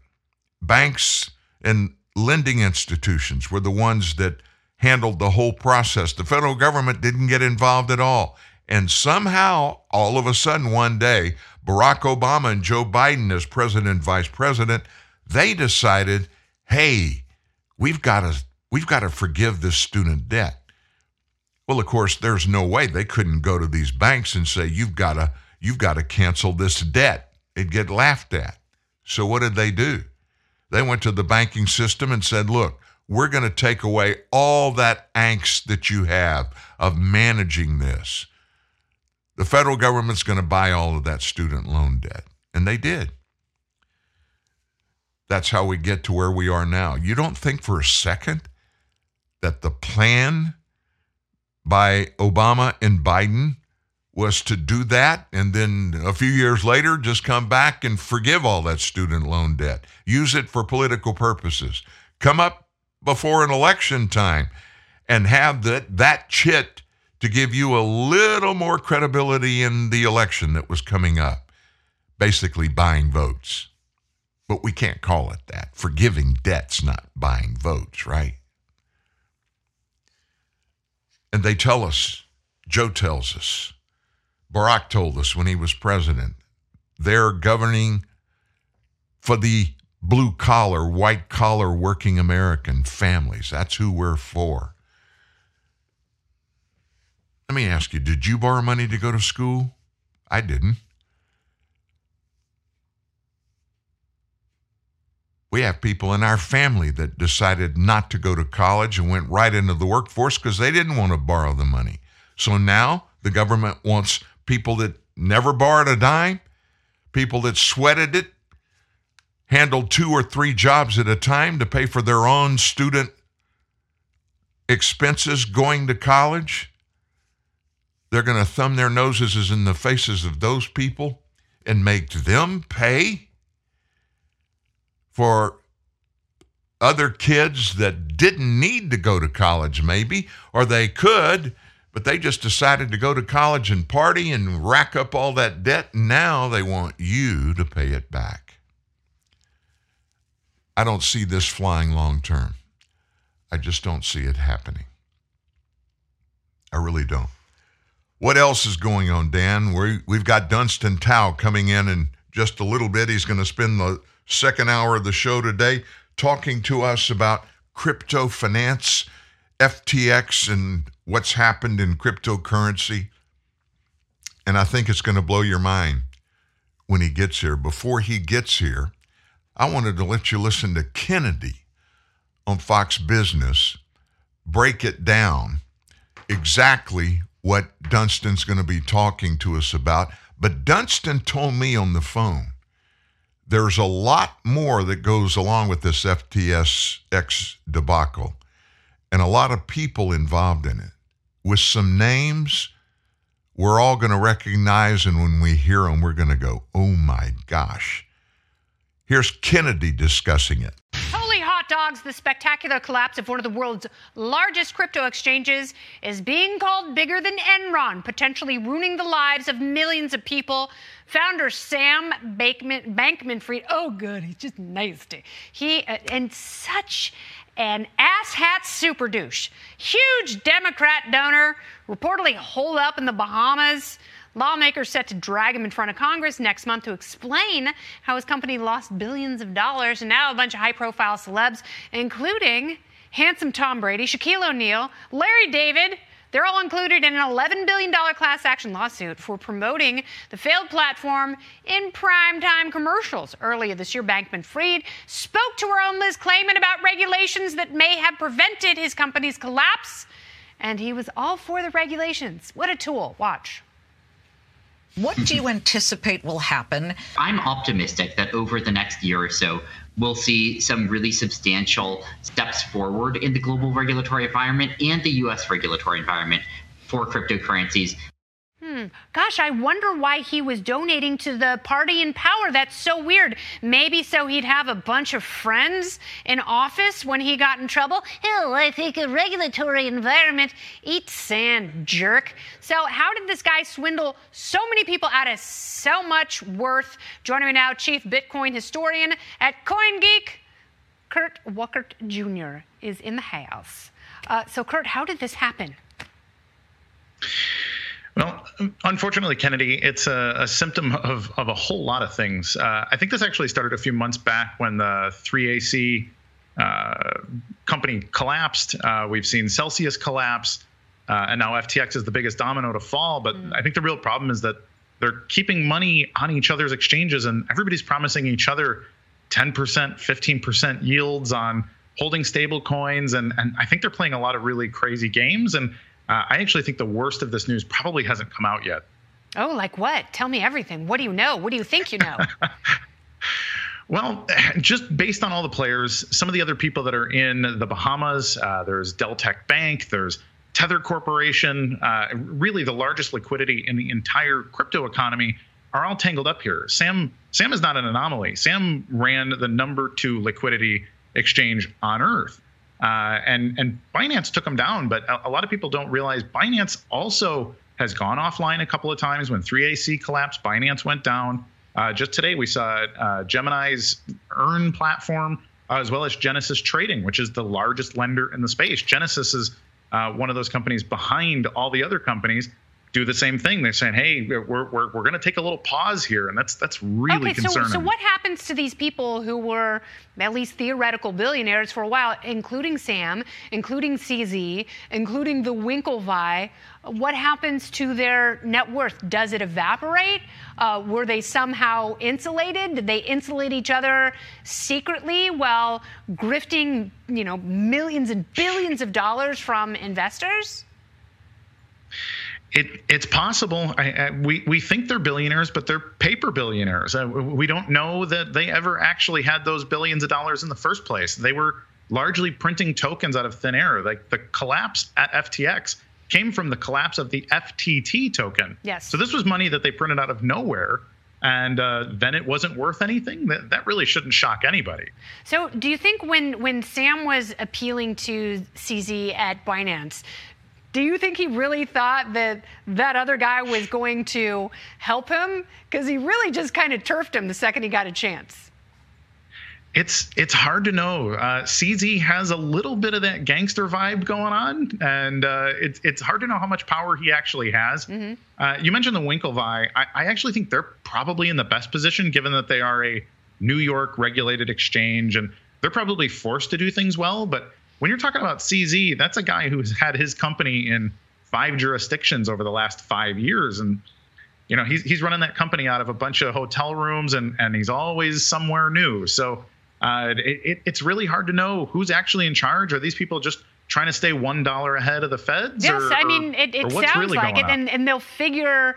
Banks and lending institutions were the ones that handled the whole process. The federal government didn't get involved at all. And somehow, all of a sudden, one day, Barack Obama and Joe Biden, as president and vice president, they decided, hey, we've got to we've got to forgive this student debt. Well, of course, there's no way they couldn't go to these banks and say, you've got to you've got to cancel this debt. It'd get laughed at. So what did they do? They went to the banking system and said, look, we're going to take away all that angst that you have of managing this. The federal government's going to buy all of that student loan debt. And they did. That's how we get to where we are now. You don't think for a second that the plan by Obama and Biden was to do that and then a few years later just come back and forgive all that student loan debt, use it for political purposes, come up before an election time and have that, that chit to give you a little more credibility in the election that was coming up, basically buying votes. But we can't call it that. Forgiving debt's not buying votes, right? And they tell us, Joe tells us, Barack told us when he was president, they're governing for the blue collar, white collar working American families. That's who we're for. Let me ask you, did you borrow money to go to school? I didn't. We have people in our family that decided not to go to college and went right into the workforce because they didn't want to borrow the money. So now the government wants people that never borrowed a dime, people that sweated it, handled two or three jobs at a time to pay for their own student expenses going to college. They're going to thumb their noses in the faces of those people and make them pay for other kids that didn't need to go to college, maybe, or they could, but they just decided to go to college and party and rack up all that debt. And now they want you to pay it back. I don't see this flying long term. I just don't see it happening. I really don't. What else is going on, Dan? we we've got Dunstan Teo coming in in just a little bit. He's going to spend the second hour of the show today, talking to us about crypto finance, FTX, and what's happened in cryptocurrency. And I think it's going to blow your mind when he gets here. Before he gets here, I wanted to let you listen to Kennedy on Fox Business break it down exactly what Dunstan's going to be talking to us about. But Dunston told me on the phone there's a lot more that goes along with this FTX debacle and a lot of people involved in it with some names we're all going to recognize, and when we hear them, we're going to go, oh my gosh. Here's Kennedy discussing it. Hot dogs, the spectacular collapse of one of the world's largest crypto exchanges is being called bigger than Enron, potentially ruining the lives of millions of people. Founder Sam Bankman, Bankman Fried, oh, good, he's just nasty. He, uh, and such an asshat super douche. Huge Democrat donor, reportedly holed up in the Bahamas. Lawmakers set to drag him in front of Congress next month to explain how his company lost billions of dollars. And now a bunch of high profile celebs, including handsome Tom Brady, Shaquille O'Neal, Larry David, they're all included in an $11 billion class action lawsuit for promoting the failed platform in primetime commercials. Earlier this year, Bankman Fried spoke to her own Liz Claman about regulations that may have prevented his company's collapse, and he was all for the regulations. What a tool. Watch. What do you anticipate will happen? I'm optimistic that over the next year or so, we'll see some really substantial steps forward in the global regulatory environment and the US regulatory environment for cryptocurrencies. Hmm. Gosh, I wonder why he was donating to the party in power. That's so weird. Maybe so he'd have a bunch of friends in office when he got in trouble. Hell, I think a regulatory environment eats sand, jerk. So, how did this guy swindle so many people out of so much worth? Joining me now, chief Bitcoin historian at CoinGeek, Kurt Wuckert Jr. is in the house. Uh, so, Kurt, how did this happen? Well, unfortunately, Kennedy, it's a, a symptom of, of a whole lot of things. Uh, I think this actually started a few months back when the 3AC uh, company collapsed. Uh, we've seen Celsius collapse, uh, and now FTX is the biggest domino to fall. But mm. I think the real problem is that they're keeping money on each other's exchanges, and everybody's promising each other 10%, 15% yields on holding stable coins. And, and I think they're playing a lot of really crazy games. And uh, I actually think the worst of this news probably hasn't come out yet. Oh, like what? Tell me everything. What do you know? What do you think you know? well, just based on all the players, some of the other people that are in the Bahamas, uh, there's Deltec Bank, there's Tether Corporation, uh, really the largest liquidity in the entire crypto economy, are all tangled up here. Sam Sam is not an anomaly. Sam ran the number two liquidity exchange on earth. Uh, and and Binance took them down, but a, a, lot of people don't realize Binance also has gone offline a couple of times when 3AC collapsed. Binance went down. Uh, just today, we saw uh, Gemini's Earn platform, uh, as well as Genesis Trading, which is the largest lender in the space. Genesis is uh, one of those companies behind all the other companies do the same thing. They're saying, "Hey, we're we're, we're going to take a little pause here," and that's that's really okay, concerning. So, so what happens to these people who were at least theoretical billionaires for a while, including Sam, including CZ, including the Winklevi? What happens to their net worth? Does it evaporate? Uh, were they somehow insulated? Did they insulate each other secretly while grifting, you know, millions and billions of dollars from investors? It, it's possible. I, I, we we think they're billionaires, but they're paper billionaires. Uh, we don't know that they ever actually had those billions of dollars in the first place. They were largely printing tokens out of thin air. Like the collapse at FTX came from the collapse of the FTT token. Yes. So this was money that they printed out of nowhere, and uh, then it wasn't worth anything. That that really shouldn't shock anybody. So do you think when when Sam was appealing to CZ at Binance, do you think he really thought that that other guy was going to help him? Because he really just kind of turfed him the second he got a chance. It's it's hard to know. Uh, CZ has a little bit of that gangster vibe going on, and uh, it's it's hard to know how much power he actually has. Mm-hmm. Uh, you mentioned the Winklevi. I, I actually think they're probably in the best position, given that they are a New York regulated exchange, and they're probably forced to do things well. But when you're talking about CZ, that's a guy who's had his company in five jurisdictions over the last five years, and you know he's he's running that company out of a bunch of hotel rooms, and and he's always somewhere new. So uh, it, it, it's really hard to know who's actually in charge. Are these people just trying to stay one dollar ahead of the feds? Yes, or, I mean it, it sounds really like it, and, and they'll figure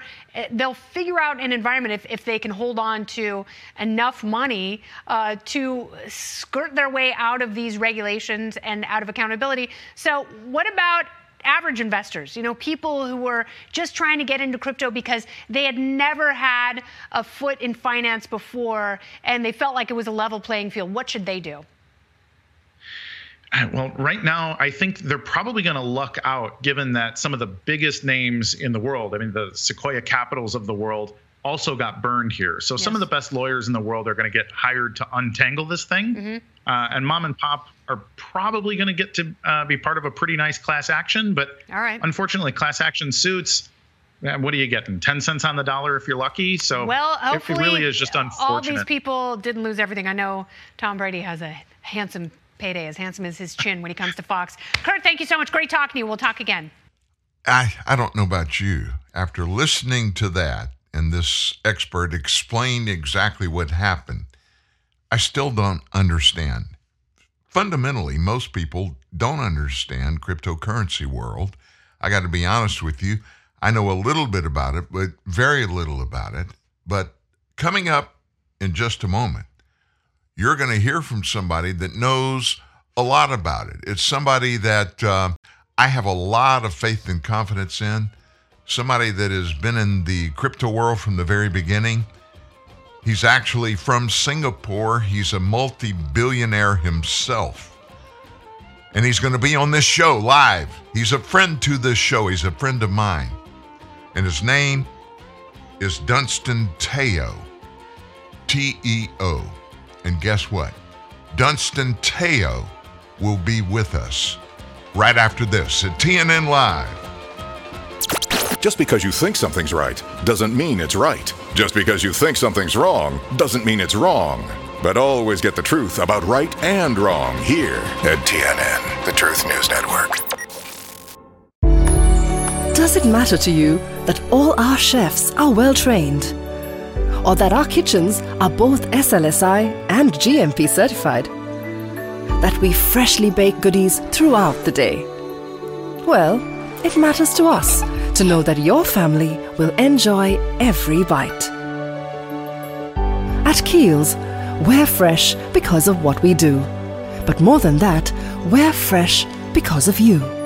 they'll figure out an environment if, if they can hold on to enough money uh, to skirt their way out of these regulations and out of accountability. So, what about average investors, you know, people who were just trying to get into crypto because they had never had a foot in finance before and they felt like it was a level playing field. What should they do? Well, right now, I think they're probably going to luck out given that some of the biggest names in the world, I mean, the Sequoia Capitals of the world, also got burned here. So yes. some of the best lawyers in the world are going to get hired to untangle this thing. Mm-hmm. Uh, and mom and pop are probably going to get to uh, be part of a pretty nice class action. But All right. unfortunately, class action suits. What are you getting? Ten cents on the dollar if you're lucky. So well, hopefully, it really is just unfortunate. All these people didn't lose everything. I know Tom Brady has a handsome payday, as handsome as his chin when he comes to Fox. Kurt, thank you so much. Great talking to you. We'll talk again. I I don't know about you. After listening to that, and this expert explained exactly what happened, I still don't understand. Fundamentally, most people don't understand cryptocurrency world. I got to be honest with you. I know a little bit about it, but very little about it. But coming up in just a moment, you're going to hear from somebody that knows a lot about it. It's somebody that uh, I have a lot of faith and confidence in somebody that has been in the crypto world from the very beginning. He's actually from Singapore. He's a multi billionaire himself. And he's going to be on this show live. He's a friend to this show. He's a friend of mine. And his name is Dunstan Teo. T E O. And guess what? Dunstan Teo will be with us right after this at TNN Live. Just because you think something's right doesn't mean it's right. Just because you think something's wrong doesn't mean it's wrong. But always get the truth about right and wrong here at TNN, the Truth News Network. Does it matter to you that all our chefs are well trained? Or that our kitchens are both SLSI and GMP certified? That we freshly bake goodies throughout the day? Well, it matters to us to know that your family will enjoy every bite. At Kiehl's, we're fresh because of what we do. But more than that, we're fresh because of you.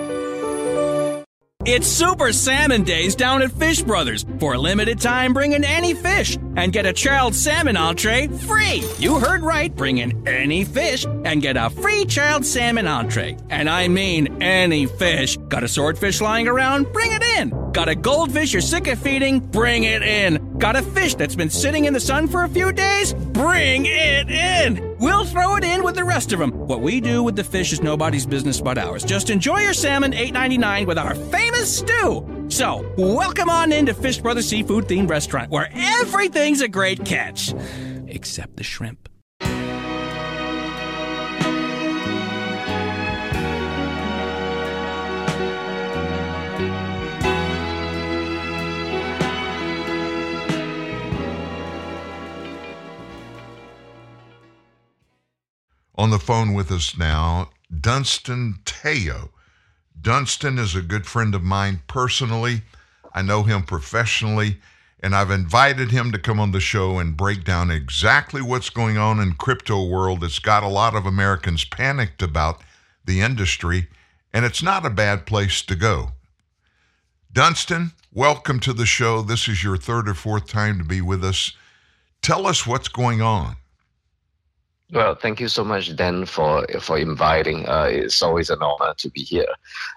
It's Super Salmon Days down at Fish Brothers. For a limited time, bring in any fish and get a child salmon entree free. You heard right. Bring in any fish and get a free child salmon entree. And I mean any fish. Got a swordfish lying around? Bring it in. Got a goldfish you're sick of feeding? Bring it in. Got a fish that's been sitting in the sun for a few days? Bring it in. We'll throw it in with the rest of them. What we do with the fish is nobody's business but ours. Just enjoy your salmon $8.99 with our famous stew. So, welcome on into Fish Brothers Seafood themed restaurant where everything's a great catch, except the shrimp. On the phone with us now, Dunstan Teo. Dunstan is a good friend of mine personally. I know him professionally, and I've invited him to come on the show and break down exactly what's going on in crypto world. It's got a lot of Americans panicked about the industry, and it's not a bad place to go. Dunstan, welcome to the show. This is your third or fourth time to be with us. Tell us what's going on. Well, thank you so much, Dan, for for inviting. Uh, it's always an honor to be here.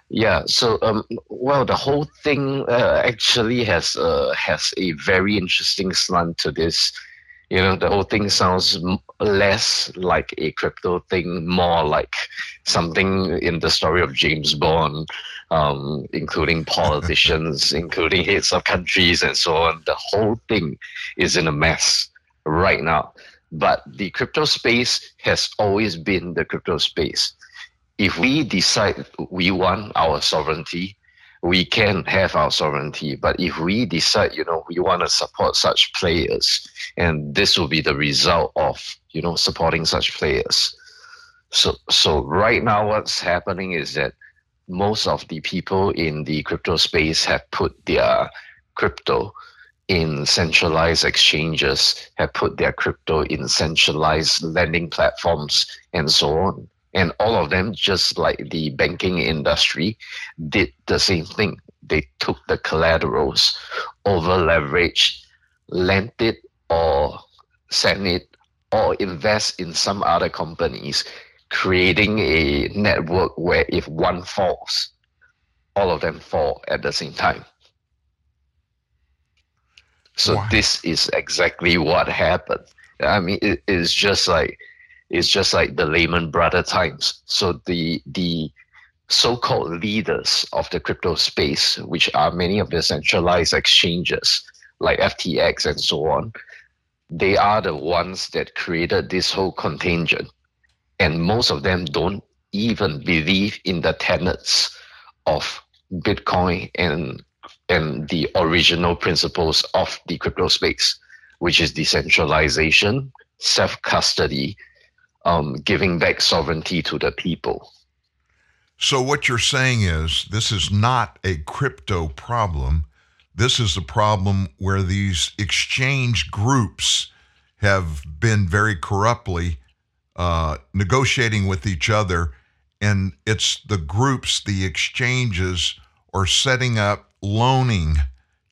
Yeah. So, um, well, the whole thing uh, actually has uh, has a very interesting slant to this. You know, the whole thing sounds less like a crypto thing, more like something in the story of James Bond, um, including politicians, including heads of countries, and so on. The whole thing is in a mess right now. But the crypto space has always been the crypto space. If we decide we want our sovereignty, we can have our sovereignty. But if we decide, you know, we want to support such players, and this will be the result of, you know, supporting such players. So, so right now, what's happening is that most of the people in the crypto space have put their crypto in centralized exchanges, have put their crypto in centralized lending platforms, and so on. And all of them, just like the banking industry, did the same thing. They took the collaterals, over leveraged, lent it, or sent it, or invest in some other companies, creating a network where if one falls, all of them fall at the same time. So wow. this is exactly what happened. I mean, it is just like it's just like the Lehman Brother times. So the the so-called leaders of the crypto space, which are many of the centralized exchanges like FTX and so on, they are the ones that created this whole contagion. And most of them don't even believe in the tenets of Bitcoin and and the original principles of the crypto space, which is decentralization, self custody, um, giving back sovereignty to the people. So, what you're saying is this is not a crypto problem. This is a problem where these exchange groups have been very corruptly uh, negotiating with each other. And it's the groups, the exchanges, are setting up loaning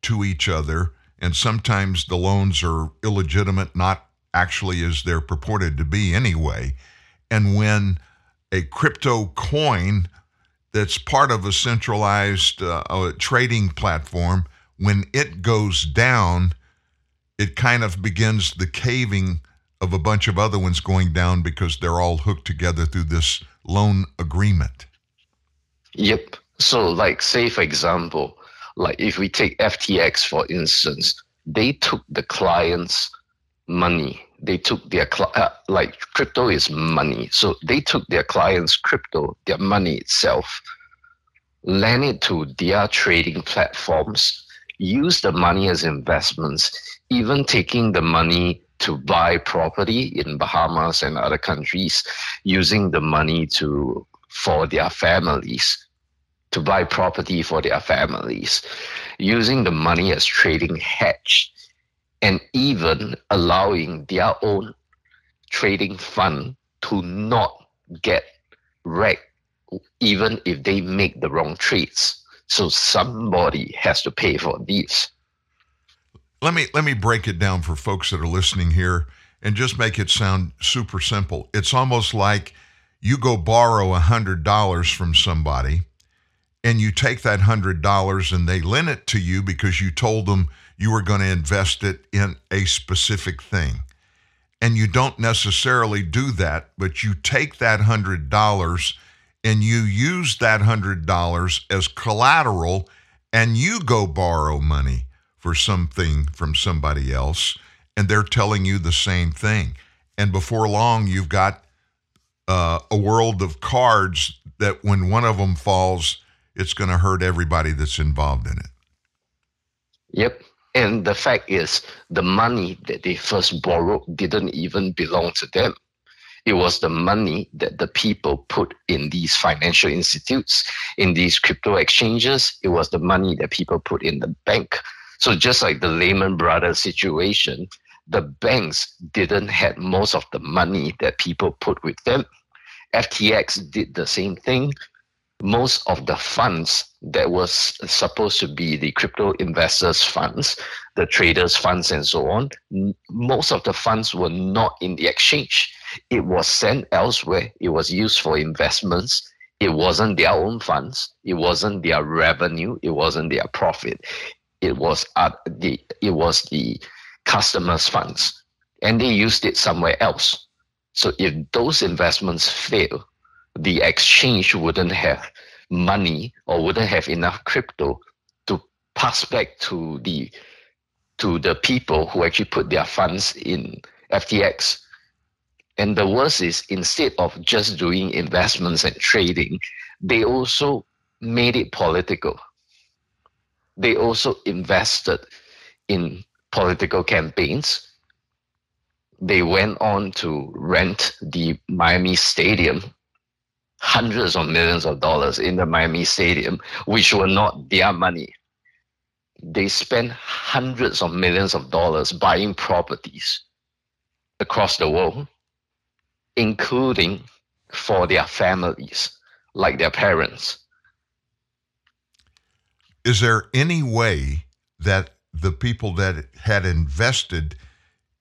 to each other, and sometimes the loans are illegitimate, not actually as they're purported to be anyway. And when a crypto coin that's part of a centralized uh, trading platform, when it goes down, it kind of begins the caving of a bunch of other ones going down because they're all hooked together through this loan agreement. Yep. So, like, say, for example, like if we take FTX for instance, they took the client's money. They took their uh, like crypto is money, so they took their client's crypto, their money itself, lend it to their trading platforms, use the money as investments, even taking the money to buy property in Bahamas and other countries, using the money to for their families to buy property for their families, using the money as trading hedge, and even allowing their own trading fund to not get wrecked even if they make the wrong trades. So somebody has to pay for these. Let me let me break it down for folks that are listening here and just make it sound super simple. It's almost like you go borrow a hundred dollars from somebody and you take that $100 and they lend it to you because you told them you were going to invest it in a specific thing. And you don't necessarily do that, but you take that $100 and you use that $100 as collateral and you go borrow money for something from somebody else and they're telling you the same thing. And before long, you've got uh, a world of cards that when one of them falls, it's going to hurt everybody that's involved in it. Yep. And the fact is, the money that they first borrowed didn't even belong to them. It was the money that the people put in these financial institutes, in these crypto exchanges. It was the money that people put in the bank. So just like the Lehman Brothers situation, the banks didn't have most of the money that people put with them. FTX did the same thing most of the funds that was supposed to be the crypto investors funds the traders funds and so on most of the funds were not in the exchange. It was sent elsewhere. It was used for investments. It wasn't their own funds. It wasn't their revenue. It wasn't their profit. It was uh, the it was the customers funds. And they used it somewhere else. So if those investments fail the exchange wouldn't have money or wouldn't have enough crypto to pass back to the to the people who actually put their funds in FTX And the worst is instead of just doing investments and trading, they also made it political. They also invested in political campaigns. They went on to rent the Miami Stadium, hundreds of millions of dollars in the Miami Stadium, which were not their money. They spent hundreds of millions of dollars buying properties across the world, including for their families, like their parents. Is there any way that the people that had invested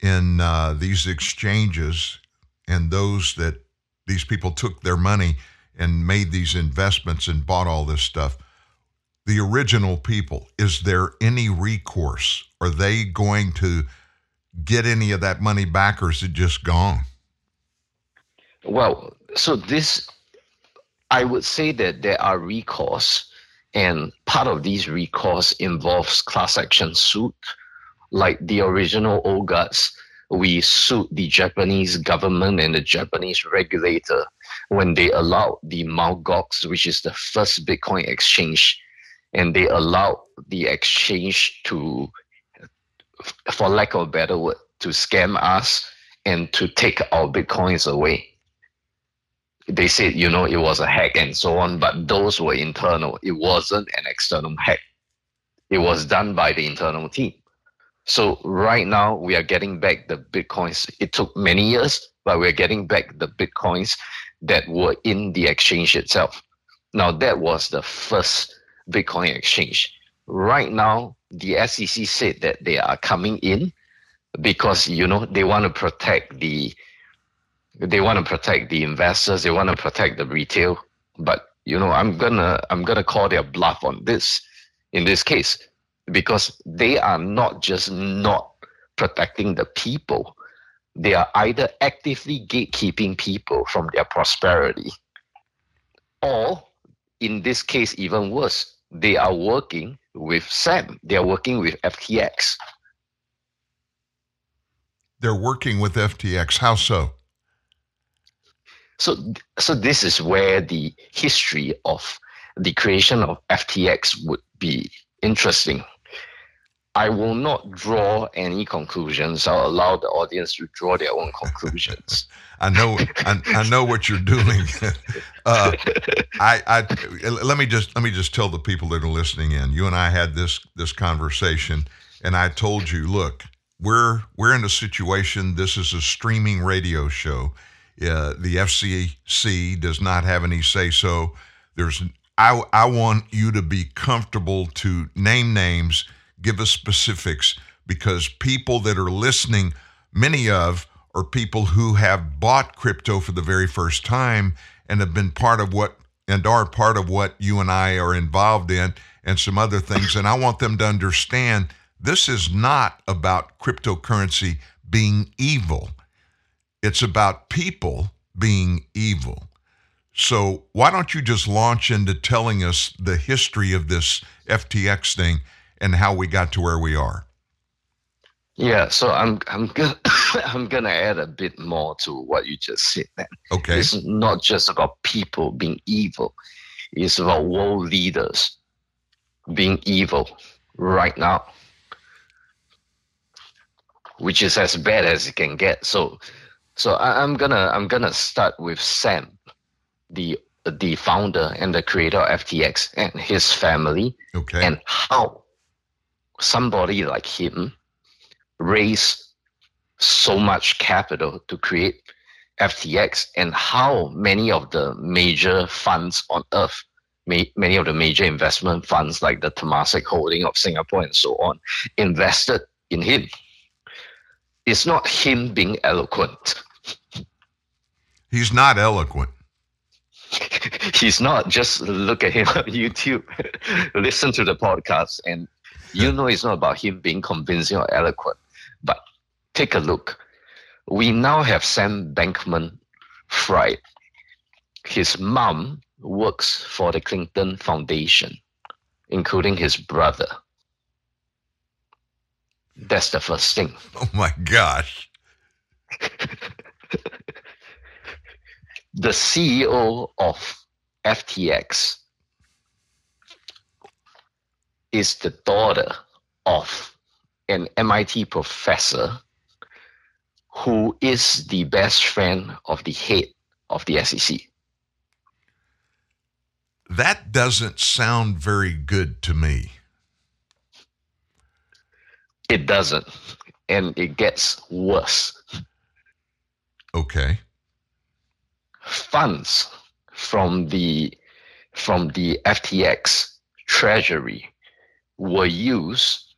in uh, these exchanges and those that these people took their money and made these investments and bought all this stuff, the original people, is there any recourse? Are they going to get any of that money back or is it just gone? Well, so this, I would say that there are recourse, and part of these recourse involves class action suit. Like the original old guards, we sued the Japanese government and the Japanese regulator when they allowed the Mt. Gox, which is the first Bitcoin exchange, and they allowed the exchange to, for lack of a better word, to scam us and to take our Bitcoins away they said, you know, it was a hack and so on, but those were internal. It wasn't an external hack. It was done by the internal team. So right now we are getting back the bitcoins. It took many years, but we're getting back the bitcoins that were in the exchange itself. Now that was the first Bitcoin exchange. Right now, the SEC said that they are coming in because you know they want to protect the they want to protect the investors they want to protect the retail but you know i'm gonna i'm gonna call their bluff on this in this case because they are not just not protecting the people they are either actively gatekeeping people from their prosperity or in this case even worse they are working with sam. They are working with ftx they're working with ftx how so? So, so this is where the history of the creation of FTX would be interesting. I will not draw any conclusions. I'll allow the audience to draw their own conclusions. I know, I, I, know what you're doing. uh, I, I, let me just let me just tell the people that are listening in. You and I had this this conversation, and I told you, look, we're we're in a situation. This is a streaming radio show uh, the FCC does not have any say so. There's I, I want you to be comfortable to name names, give us specifics, because people that are listening, many of, are people who have bought crypto for the very first time and have been part of what and are part of what you and I are involved in and some other things. And I want them to understand this is not about cryptocurrency being evil. It's about people being evil. So why don't you just launch into telling us the history of this FTX thing and how we got to where we are? Yeah, so I'm I'm gonna I'm gonna add a bit more to what you just said. Okay, it's not just about people being evil; it's about world leaders being evil right now, which is as bad as it can get. So so I, am gonna I'm gonna start with Sam, the the founder and the creator of FTX and his family. Okay. And how somebody like him raised so much capital to create FTX and how many of the major funds on earth, many of the major investment funds like the Temasek Holding of Singapore and so on, invested in him it's not him being eloquent. He's not eloquent. He's not. Just look at him on YouTube, listen to the podcast, and you know it's not about him being convincing or eloquent. But take a look. We now have Sam Bankman Fried. His mom works for the Clinton Foundation, including his brother. That's the first thing. Oh my gosh. the CEO of FTX is the daughter of an MIT professor who is the best friend of the head of the SEC. That doesn't sound very good to me. It doesn't. And it gets worse. Okay. Funds from the from the FTX treasury were used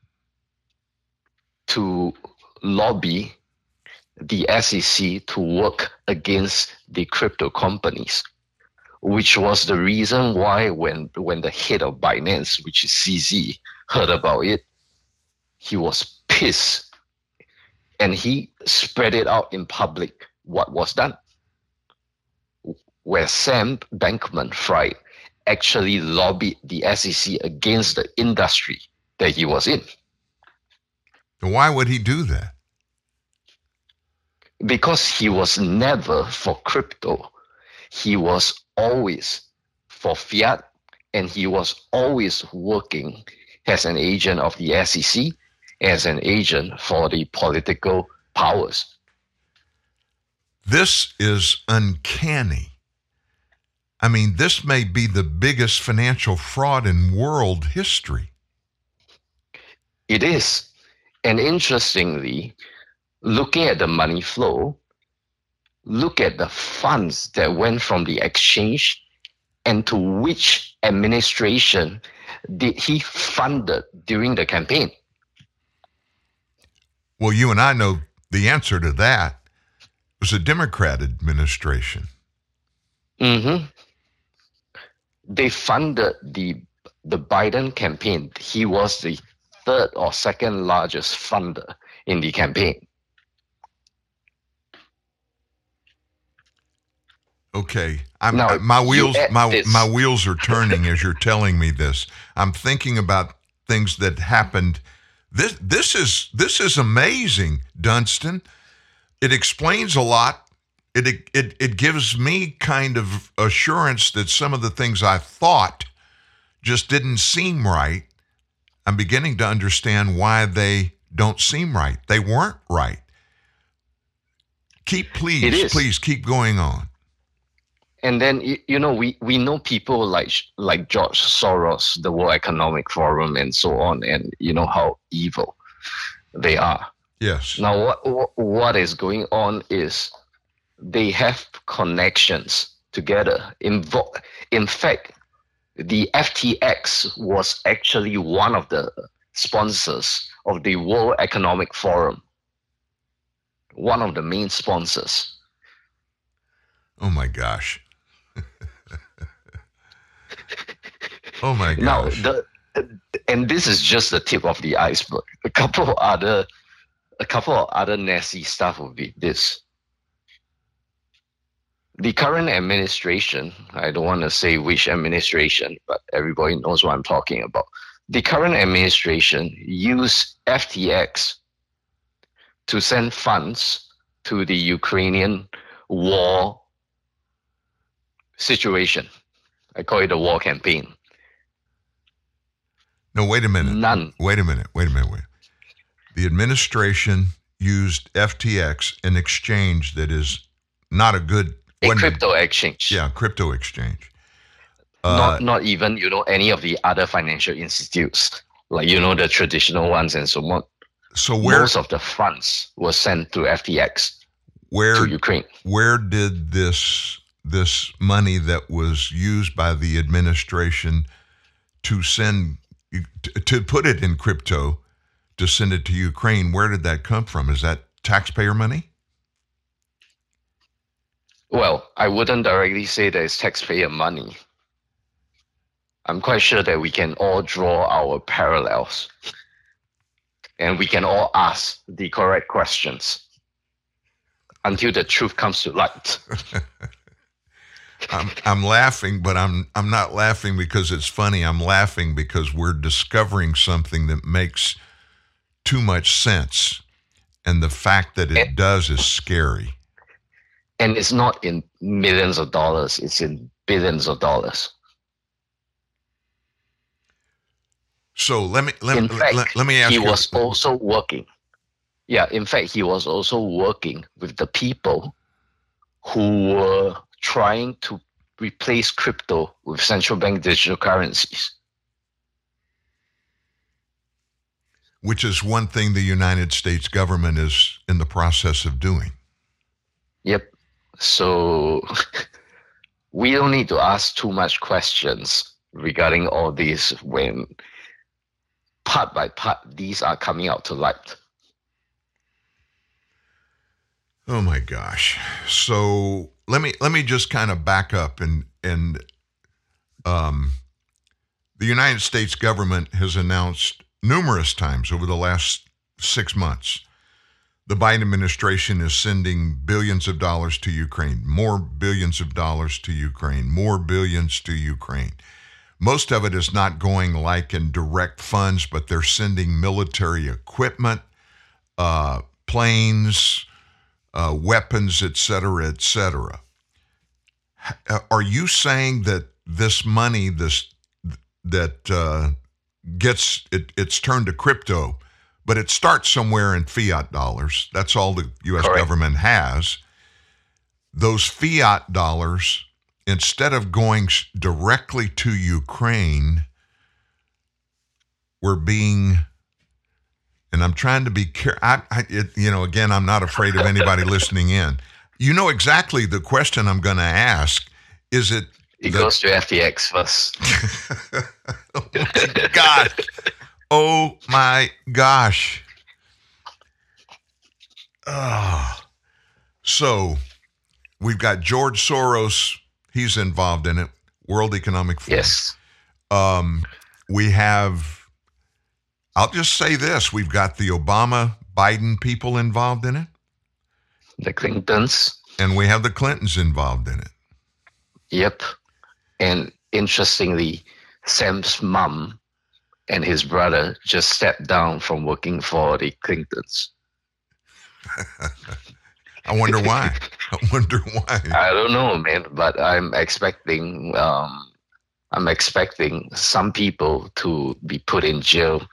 to lobby the SEC to work against the crypto companies, which was the reason why when when the head of Binance, which is CZ, heard about it, he was pissed and he spread it out in public what was done. Where Sam Bankman Fried actually lobbied the SEC against the industry that he was in. Why would he do that? Because he was never for crypto. He was always for fiat and he was always working as an agent of the SEC, as an agent for the political powers. This is uncanny. I mean, this may be the biggest financial fraud in world history. It is. And interestingly, looking at the money flow, look at the funds that went from the exchange and to which administration did he funded during the campaign? Well, you and I know the answer to that it was a Democrat administration. Mm-hmm. They funded the the Biden campaign. He was the third or second largest funder in the campaign. Okay, I'm, Now, I- my wheels my this. my wheels are turning as you're telling me this. I'm thinking about things that happened. This this is this is amazing, Dunstan. It explains a lot. It it it gives me kind of assurance that some of the things I thought just didn't seem right. I'm beginning to understand why they don't seem right. They weren't right. Keep please, please keep going on. And then you, you know we, we know people like like George Soros, the World Economic Forum, and so on, and you know how evil they are. Yes. Now what what- what is going on is they have connections together. Invo- in fact, the FTX was actually one of the sponsors of the World Economic Forum. One of the main sponsors. Oh my gosh. oh my Now, gosh. the and this is just the tip of the iceberg. A couple of other, a couple of other nasty stuff would be this. The current administration, I don't want to say which administration, but everybody knows what I'm talking about. The current administration used FTX to send funds to the Ukrainian war situation. I call it a war campaign. No, wait a minute. None. Wait a minute. Wait a minute. Wait. The administration used FTX, an exchange that is not a good A wasn't crypto exchange. Yeah, crypto exchange. Uh, not not even you know any of the other financial institutes like you know the traditional ones and so on. So where most of the funds were sent to FTX where to Ukraine. where did this this money that was used by the administration to send to put it in crypto to send it to Ukraine? Where did that come from? Is that taxpayer money? Well, I wouldn't directly say that it's taxpayer money. I'm quite sure that we can all draw our parallels and we can all ask the correct questions until the truth comes to light. I'm I'm laughing, but I'm I'm not laughing because it's funny. I'm laughing because we're discovering something that makes too much sense, and the fact that it does is scary. And it's not in millions of dollars, it's in billions of dollars. So let me let, in fact, let, let me ask you. he you. was also working. Yeah, in fact, he was also working with the people who were trying to replace crypto with central bank digital currencies. Which is one thing the United States government is in the process of doing. Yep. So we don't need to ask too much questions regarding all these when part by part these are coming out to light. Oh my gosh. So let me let me just kind of back up and and um the United States government has announced numerous times over the last 6 months the Biden administration is sending billions of dollars to Ukraine, more billions of dollars to Ukraine, more billions to Ukraine. Most of it is not going like in direct funds, but they're sending military equipment, uh, planes, uh, weapons, et cetera, et cetera. Are you saying that this money, this that uh, gets it, it's turned to crypto, but it starts somewhere in fiat dollars. That's all the U.S. Correct. government has. Those fiat dollars, instead of going directly to Ukraine, were being, and I'm trying to be careful. You know, again, I'm not afraid of anybody listening in. You know exactly the question I'm going to ask. Is it? It the, goes to FTX first. oh God. Oh my gosh. Oh. So we've got George Soros. He's involved in it. World Economic Forum. Yes. Um, we have, I'll just say this we've got the Obama Biden people involved in it. The Clintons. And we have the Clintons involved in it. Yep. And interestingly, Sam's mom and his brother just stepped down from working for the Clintons. I wonder why. I wonder why. I don't know, man, but I'm expecting um, I'm expecting some people to be put in jail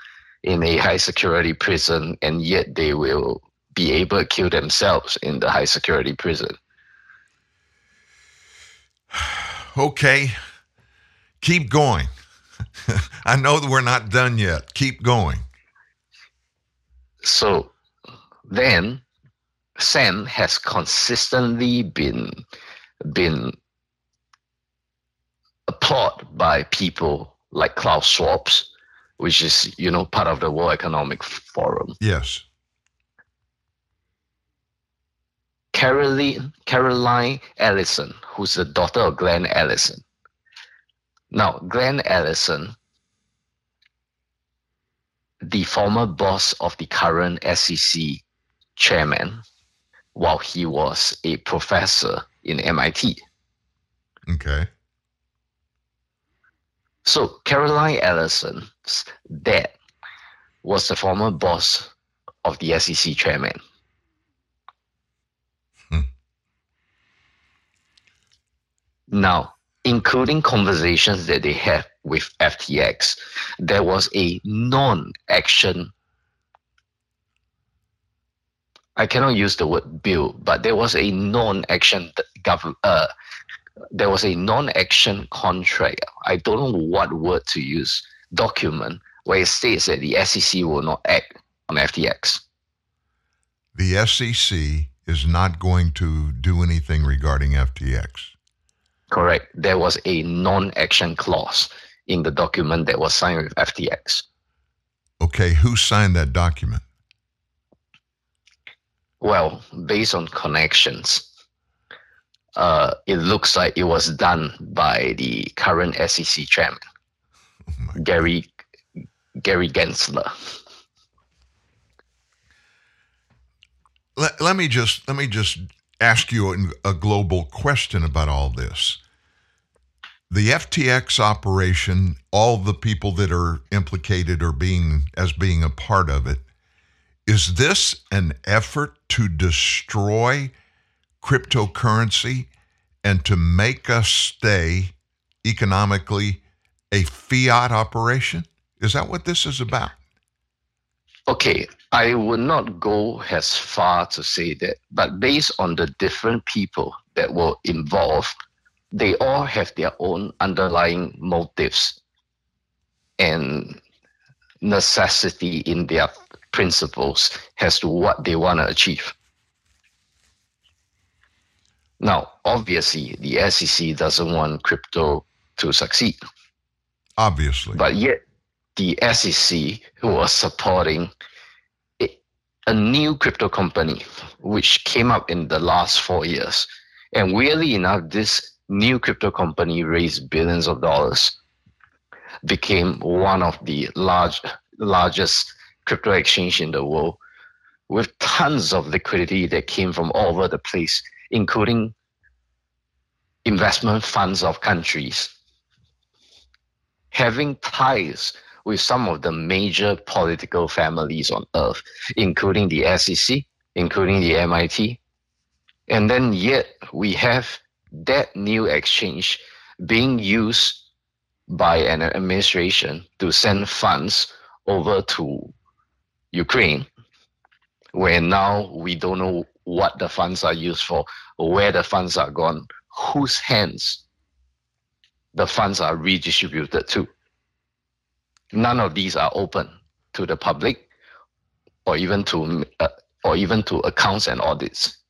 in a high security prison and yet they will be able to kill themselves in the high security prison. Okay. Keep going. I know that we're not done yet. Keep going. So then Sam has consistently been been applauded by people like Klaus Schwab, which is you know part of the World Economic Forum. Yes. Caroline Caroline Ellison, who's the daughter of Glenn Ellison, now, Glenn Ellison, the former boss of the current SEC chairman, while he was a professor in MIT. Okay. So Caroline Ellison's dad was the former boss of the SEC chairman. Hmm. Now, including conversations that they had with FTX, there was a non-action. I cannot use the word bill, but there was a non-action gov- uh, there was a non-action contract. I don't know what word to use. Document where it states that the SEC will not act on FTX. The SEC is not going to do anything regarding FTX. Correct. There was a non-action clause in the document that was signed with FTX. Okay, who signed that document? Well, based on connections, uh, it looks like it was done by the current SEC chairman, oh Gary Gary Gensler. Let, let me just let me just ask you a, a global question about all this the FTX operation, all the people that are implicated or being as being a part of it, is this an effort to destroy cryptocurrency and to make us stay economically a fiat operation? Is that what this is about? Okay, I would not go as far to say that, but based on the different people that were involved, they all have their own underlying motives and necessity in their principles as to what they want to achieve. Now, obviously, the SEC doesn't want crypto to succeed. Obviously. But yet, the SEC was supporting a, a new crypto company which came up in the last four years. And weirdly enough, this new crypto company raised billions of dollars, became one of the large, largest crypto exchange in the world, with tons of liquidity that came from all over the place, including investment funds of countries. Having ties with some of the major political families on earth, including the SEC, including the MIT. And then yet we have that new exchange being used by an administration to send funds over to Ukraine, where now we don't know what the funds are used for, where the funds are gone, whose hands the funds are redistributed to. None of these are open to the public or even to uh, or even to accounts and audits.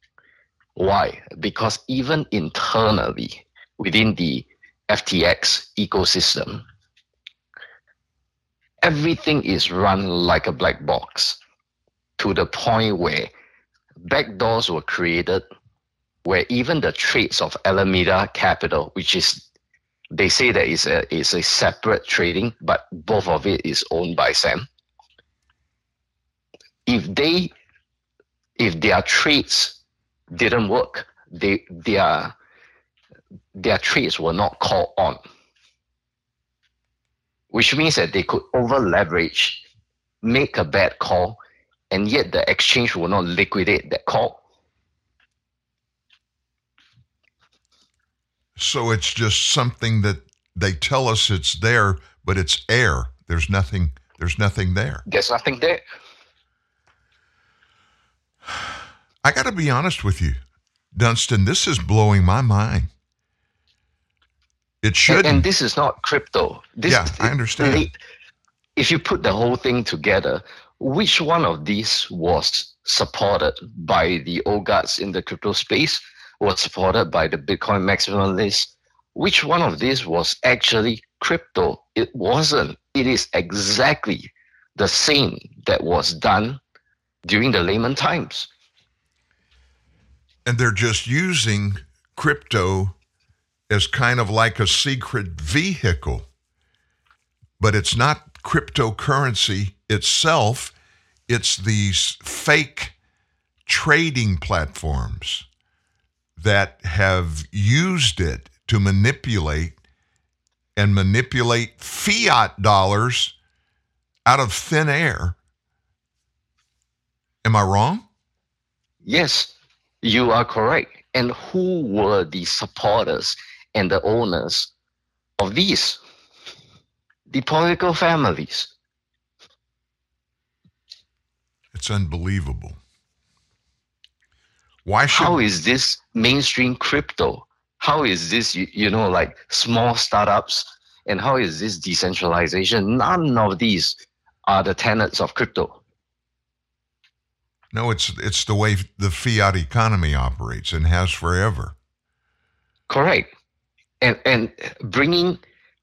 Why? Because even internally within the FTX ecosystem, everything is run like a black box to the point where backdoors were created where even the trades of Alameda Capital, which is they say that it's a it's a separate trading, but both of it is owned by Sam. If they if their trades didn't work, they their their trades were not called on. Which means that they could over leverage, make a bad call, and yet the exchange will not liquidate that call. So it's just something that they tell us it's there, but it's air. There's nothing. There's nothing there. There's nothing there. I got to be honest with you, Dunstan. This is blowing my mind. It should. And, and, this is not crypto. This, yeah, I understand. If you put the whole thing together, which one of these was supported by the oligarchs in the crypto space? Was supported by the Bitcoin maximalists? Which one of these was actually crypto? It wasn't. It is exactly the same that was done during the Lehman times. And they're just using crypto as kind of like a secret vehicle. But it's not cryptocurrency itself, it's these fake trading platforms that have used it to manipulate and manipulate fiat dollars out of thin air. Am I wrong? Yes, you are correct. And who were the supporters and the owners of these? The political families. It's unbelievable. Why should How is this mainstream crypto? How is this you, you know like small startups and how is this decentralization? None of these are the tenets of crypto. No, it's it's the way the fiat economy operates and has forever. Correct. And and bringing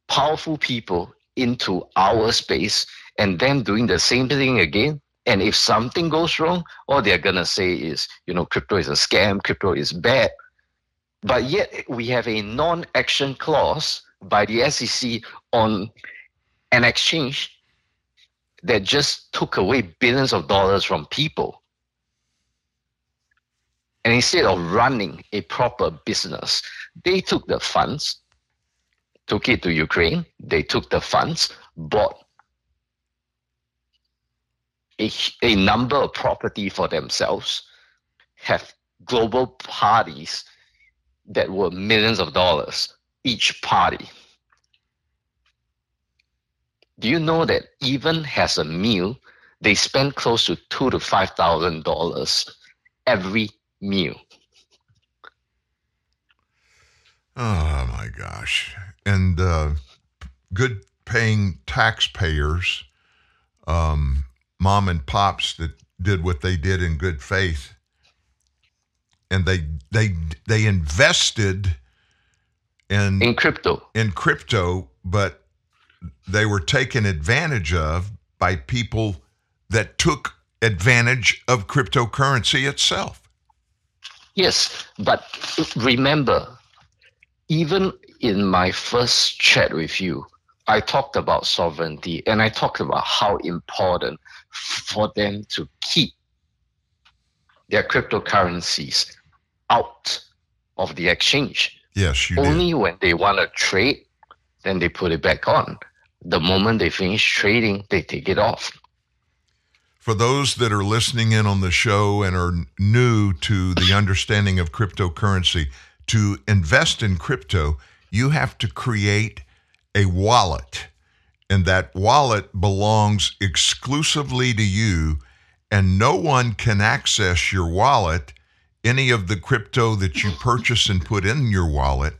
powerful people into our space and then doing the same thing again and if something goes wrong, all they're to say is, you know, crypto is a scam, crypto is bad. But yet we have a non action clause by the SEC on an exchange that just took away billions of dollars from people. And instead of running a proper business, they took the funds, took it to Ukraine, they took the funds, bought a, a number of property for themselves, have global parties that were millions of dollars each party. Do you know that even as a meal, they spend close to two to five thousand dollars every meal? Oh my gosh! And uh, good paying taxpayers, um, mom and pops that did what they did in good faith, and they they they invested in in crypto in crypto, but they were taken advantage of by people that took advantage of cryptocurrency itself. Yes, but remember, even in my first chat with you, I talked about sovereignty and I talked about how important for them to keep their cryptocurrencies out of the exchange. Yes, you Only did. when they want to trade, then they put it back on. The moment they finish trading, they take it off. For those that are listening in on the show and are new to the understanding of cryptocurrency, to invest in crypto, you have to create a wallet. And that wallet belongs exclusively to you, and no one can access your wallet, any of the crypto that you purchase and put in your wallet.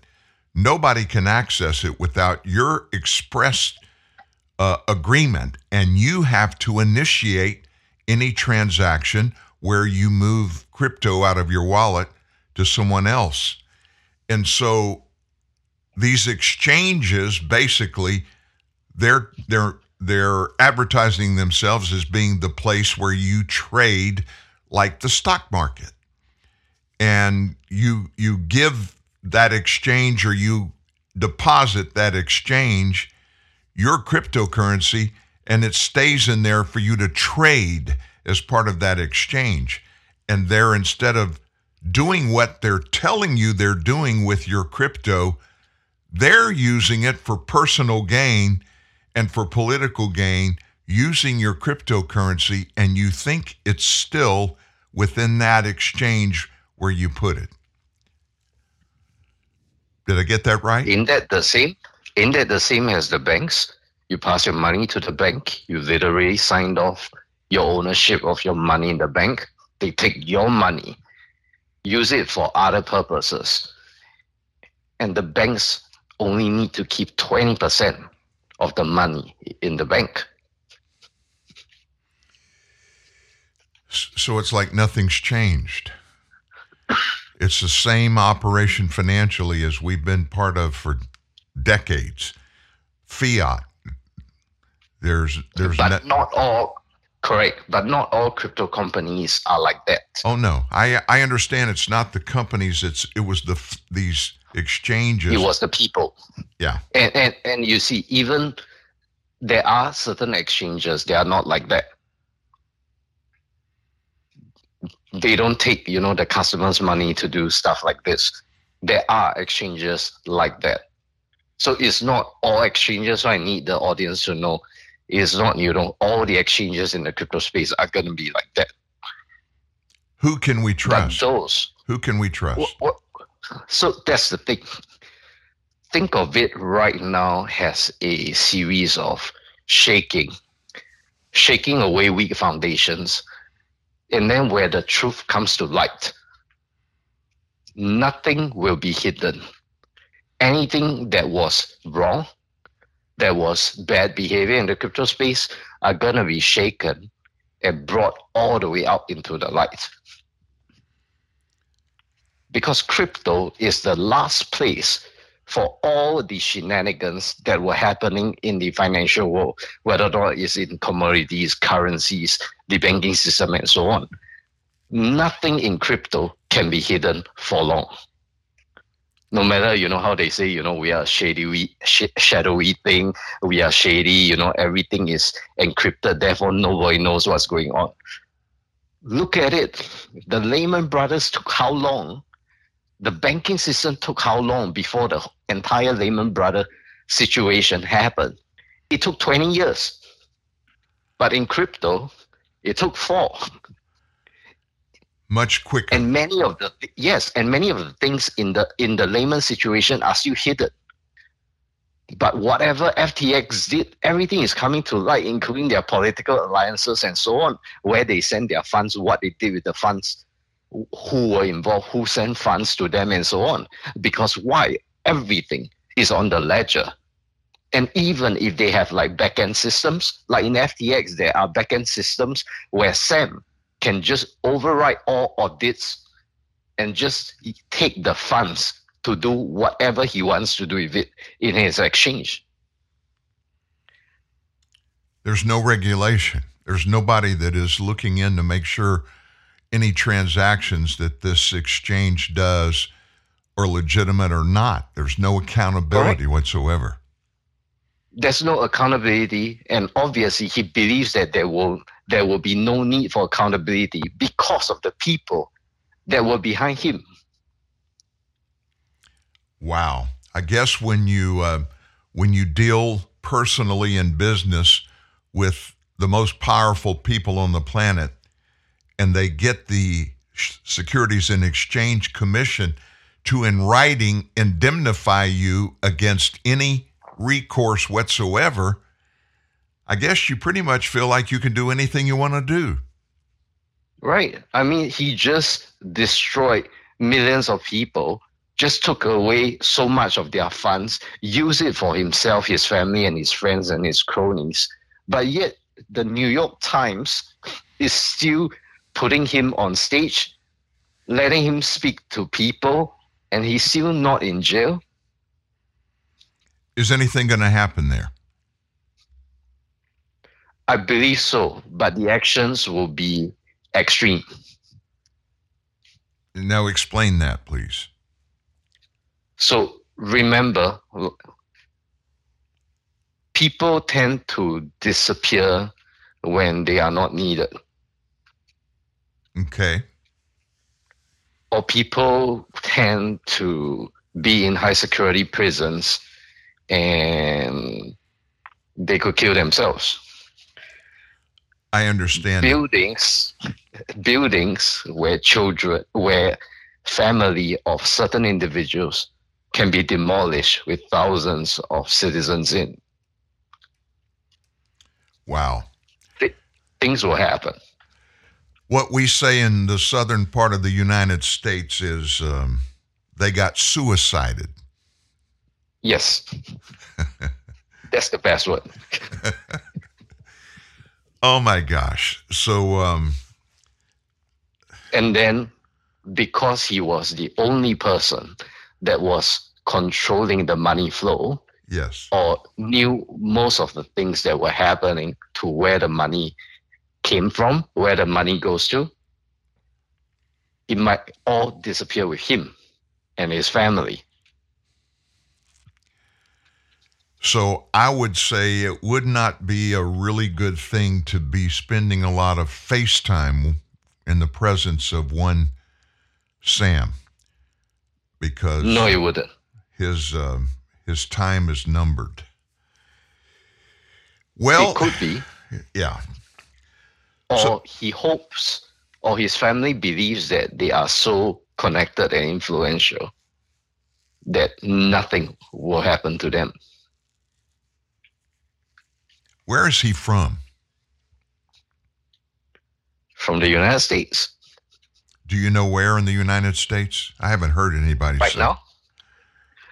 Nobody can access it without your express uh, agreement, and you have to initiate any transaction where you move crypto out of your wallet to someone else. And so these exchanges basically they're they're they're advertising themselves as being the place where you trade like the stock market. And you you give that exchange or you deposit that exchange your cryptocurrency and it stays in there for you to trade as part of that exchange. And they're instead of doing what they're telling you they're doing with your crypto, they're using it for personal gain and for political gain, using your cryptocurrency, and you think it's still within that exchange where you put it. Did I get that right? Isn't that the same? Isn't that the same as the banks? You pass your money to the bank, you literally signed off your ownership of your money in the bank. They take your money, use it for other purposes. And the banks only need to keep 20% of the money in the bank. So it's like nothing's changed. It's the same operation financially as we've been part of for decades. Fiat. There's there's but ne- not all correct, but not all crypto companies are like that. Oh no, I I understand it's not the companies. It's it was the these exchanges. It was the people. Yeah. And, and and you see, even there are certain exchanges they are not like that. They don't take, you know, the customer's money to do stuff like this. There are exchanges like that. So it's not all exchanges. So I need the audience to know it's not, you know, all the exchanges in the crypto space are going to be like that. Who can we trust? But those. Who can we trust? So that's the thing. Think of it right now as a series of shaking, shaking away weak foundations, and then where the truth comes to light, nothing will be hidden. Anything that was wrong, that was bad behavior in the crypto space, are gonna be shaken and brought all the way out into the light because crypto is the last place for all the shenanigans that were happening in the financial world, whether or not it's in commodities, currencies, the banking system, and so on. Nothing in crypto can be hidden for long. No matter you know how they say you know we are shady, sh- shadowy thing, we are shady. You know everything is encrypted, therefore nobody knows what's going on. Look at it. The Lehman Brothers took how long the banking system took how long before the entire Lehman Brothers situation happened? It took 20 years. But in crypto, it took four. Much quicker. And many of the yes, and many of the things in the in the Lehman situation are still hidden. But whatever FTX did, everything is coming to light, including their political alliances and so on, where they send their funds, what they did with the funds, who were involved, who sent funds to them, and so on. Because why? Everything is on the ledger. And even if they have like backend systems, like in FTX, there are backend systems where Sam can just override all audits and just take the funds to do whatever he wants to do with it in his exchange. There's no regulation. There's nobody that is looking in to make sure any transactions that this exchange does are legitimate or not. There's no accountability right. whatsoever. There's no accountability, and obviously he believes that there will there will be no need for accountability because of the people that were behind him. Wow. I guess when you uh, when you deal personally in business with the most powerful people on the planet, and they get the Securities and Exchange Commission to, in writing, indemnify you against any recourse whatsoever, I guess you pretty much feel like you can do anything you want to do. Right. I mean, he just destroyed millions of people just took away so much of their funds, used it for himself, his family, and his friends and his cronies. But yet, the New York Times is still putting him on stage, letting him speak to people, and he's still not in jail. Is anything going to happen there? I believe so, but the actions will be extreme. Now, explain that, please. So remember, people tend to disappear when they are not needed. Okay. Or people tend to be in high security prisons and they could kill themselves. I understand. Buildings, buildings where children, where family of certain individuals can be demolished with thousands of citizens in. Wow. Th- things will happen. What we say in the southern part of the United States is um, they got suicided. Yes. That's the best one. oh my gosh. So, um, and then because he was the only person that was controlling the money flow. Yes. Or knew most of the things that were happening to where the money came from, where the money goes to. It might all disappear with him and his family. So I would say it would not be a really good thing to be spending a lot of FaceTime in the presence of one Sam because no, you wouldn't. His uh, his time is numbered. Well, it could be. Yeah. Or so, he hopes, or his family believes that they are so connected and influential that nothing will happen to them. Where is he from? From the United States. Do you know where in the United States? I haven't heard anybody right say. now.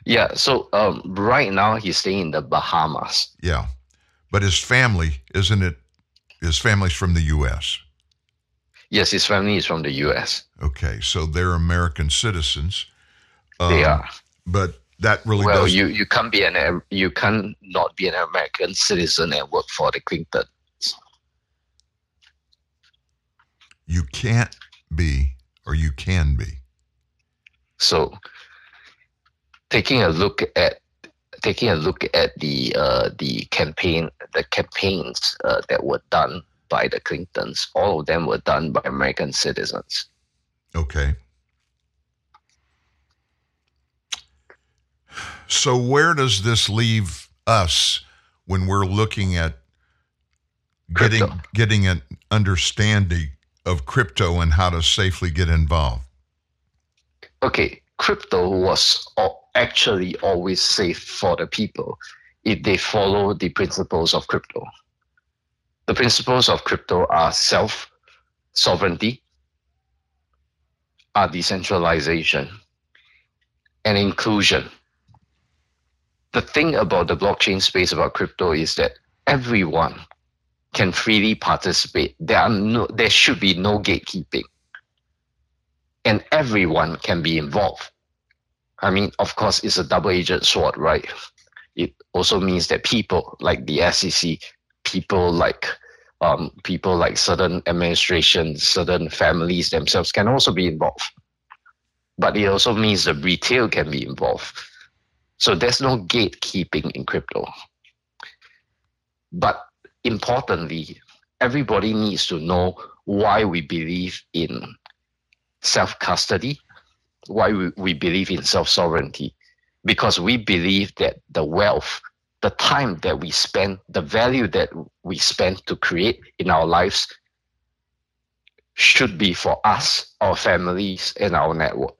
Yeah, so um, right now he's staying in the Bahamas. Yeah, but his family isn't it? His family's from the U.S. Yes, his family is from the U.S. Okay, so they're American citizens. Um, they are, but that really well, doesn't... you you can't be an you can not be an American citizen and work for the Clintons. You can't be or you can be. So, taking a look at taking a look at the uh, the campaign the campaigns uh, that were done by the Clintons, all of them were done by American citizens. Okay. So where does this leave us when we're looking at getting Crypto. getting an understanding of crypto and how to safely get involved? Okay, crypto was actually always safe for the people if they follow the principles of crypto. The principles of crypto are self sovereignty, are decentralization, and inclusion. The thing about the blockchain space about crypto is that everyone can freely participate. There are no there should be no gatekeeping. And everyone can be involved. I mean, of course, it's a double-edged sword, right? It also means that people like the SEC, people like um, people like certain administrations, certain families themselves can also be involved. But it also means the retail can be involved. So there's no gatekeeping in crypto. But importantly, everybody needs to know why we believe in self custody, why we, we believe in self sovereignty, because we believe that the wealth, the time that we spend, the value that we spend to create in our lives should be for us, our families, and our network.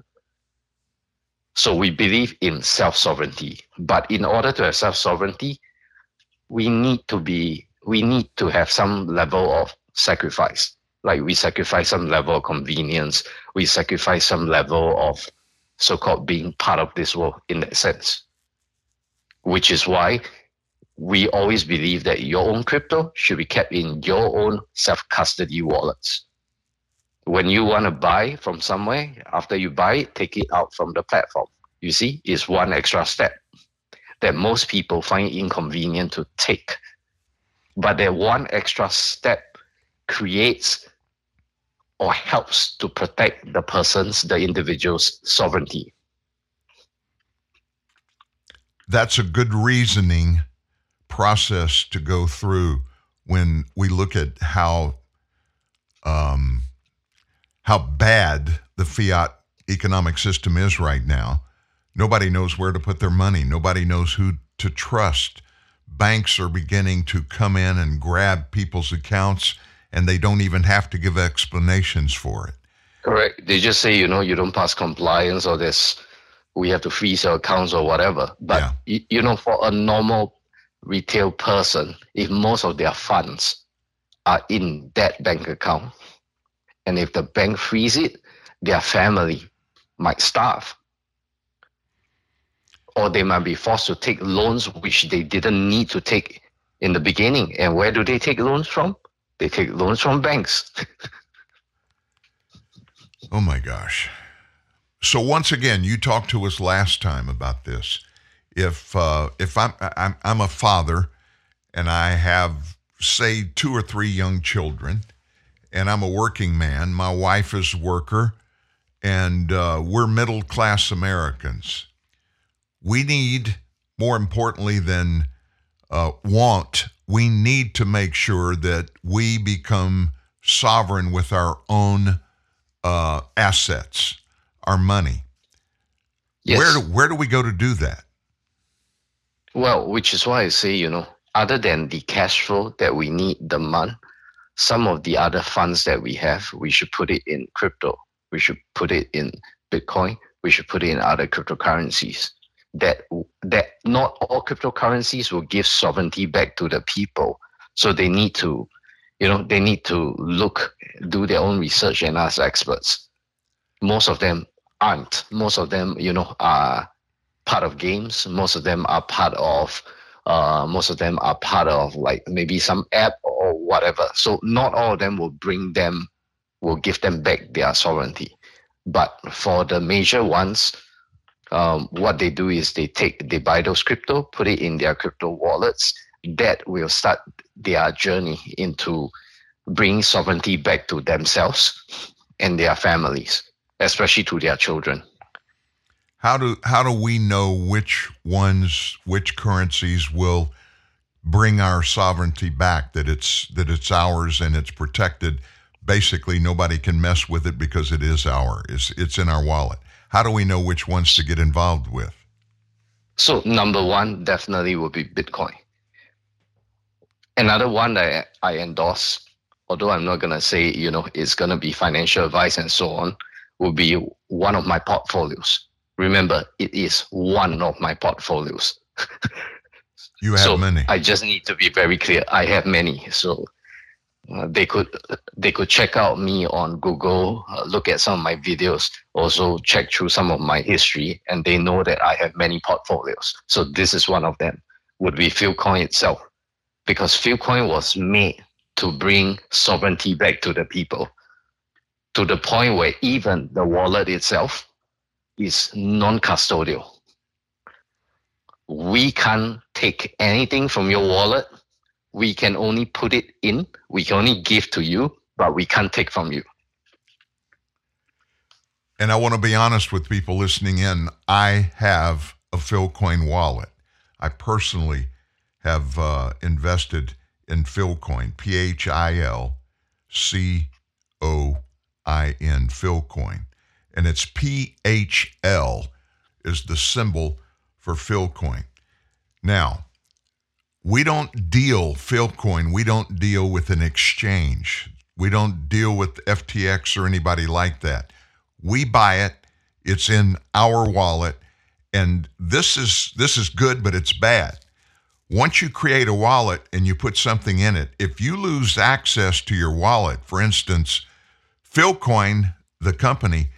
So we believe in self sovereignty. But in order to have self sovereignty, we need to be we need to have some level of sacrifice. Like we sacrifice some level of convenience, we sacrifice some level of so called being part of this world in that sense. Which is why we always believe that your own crypto should be kept in your own self custody wallets. When you want to buy from somewhere, after you buy it, take it out from the platform. You see, it's one extra step that most people find inconvenient to take but that one extra step creates or helps to protect the person's, the individual's sovereignty. That's a good reasoning process to go through when we look at how um, how bad the fiat economic system is right now. Nobody knows where to put their money. Nobody knows who to trust banks are beginning to come in and grab people's accounts and they don't even have to give explanations for it. Correct. They just say, you know, you don't pass compliance or this, we have to freeze your accounts or whatever. But, yeah. you, you know, for a normal retail person, if most of their funds are in that bank account, and if the bank freeze it, their family might starve or they might be forced to take loans which they didn't need to take in the beginning. And where do they take loans from? They take loans from banks. oh my gosh. So once again, you talked to us last time about this. If uh, if I'm, I'm I'm a father, and I have say two or three young children, and I'm a working man. My wife is a worker, and uh, we're middle class Americans we need, more importantly than uh, want, we need to make sure that we become sovereign with our own uh, assets, our money. Yes. Where do, where do we go to do that? Well, which is why I say, you know, other than the cash flow that we need the month, some of the other funds that we have, we should put it in crypto. We should put it in Bitcoin. We should put it in other cryptocurrencies that that not all cryptocurrencies will give sovereignty back to the people. So they need to, you know, they need to look, do their own research and ask experts. Most of them aren't. Most of them, you know, are part of games. Most of them are part of uh, most of them are part of like maybe some app or whatever. So not all of them will bring them, will give them back their sovereignty. But for the major ones, um, what they do is they take they buy those crypto, put it in their crypto wallets. That will start their journey into bringing sovereignty back to themselves and their families, especially to their children. How do how do we know which ones, which currencies will bring our sovereignty back? That it's that it's ours and it's protected. Basically, nobody can mess with it because it is our. It's it's in our wallet how do we know which ones to get involved with? So number one definitely will be Bitcoin. Another one that I endorse although I'm not gonna say you know it's gonna be financial advice and so on, will be one of my portfolios. Remember, it is one of my portfolios. You have so many. I just need to be very clear. I have many. So uh, they could they could check out me on Google, uh, look at some of my videos, also check through some of my history, and they know that I have many portfolios. So this is one of them. Would be Philcoin itself, because Philcoin was made to bring sovereignty back to the people, to the point where even the wallet itself is non-custodial we can't take anything from your wallet. We can only put it in. We can only give to you, but we can't take from you. And I want to be honest with people listening in. I have a Philcoin wallet. I personally have uh, invested in Philcoin, P H I L C O I N, Philcoin. And it's P H L is the symbol for Philcoin. Now, we don't deal Philcoin, we don't deal with an exchange. We don't deal with FTX or anybody like that. We buy it, it's in our wallet, and this is this is good, but it's bad. Once you create a wallet and you put something in it, if you lose access to your wallet, for instance, Philcoin, the company,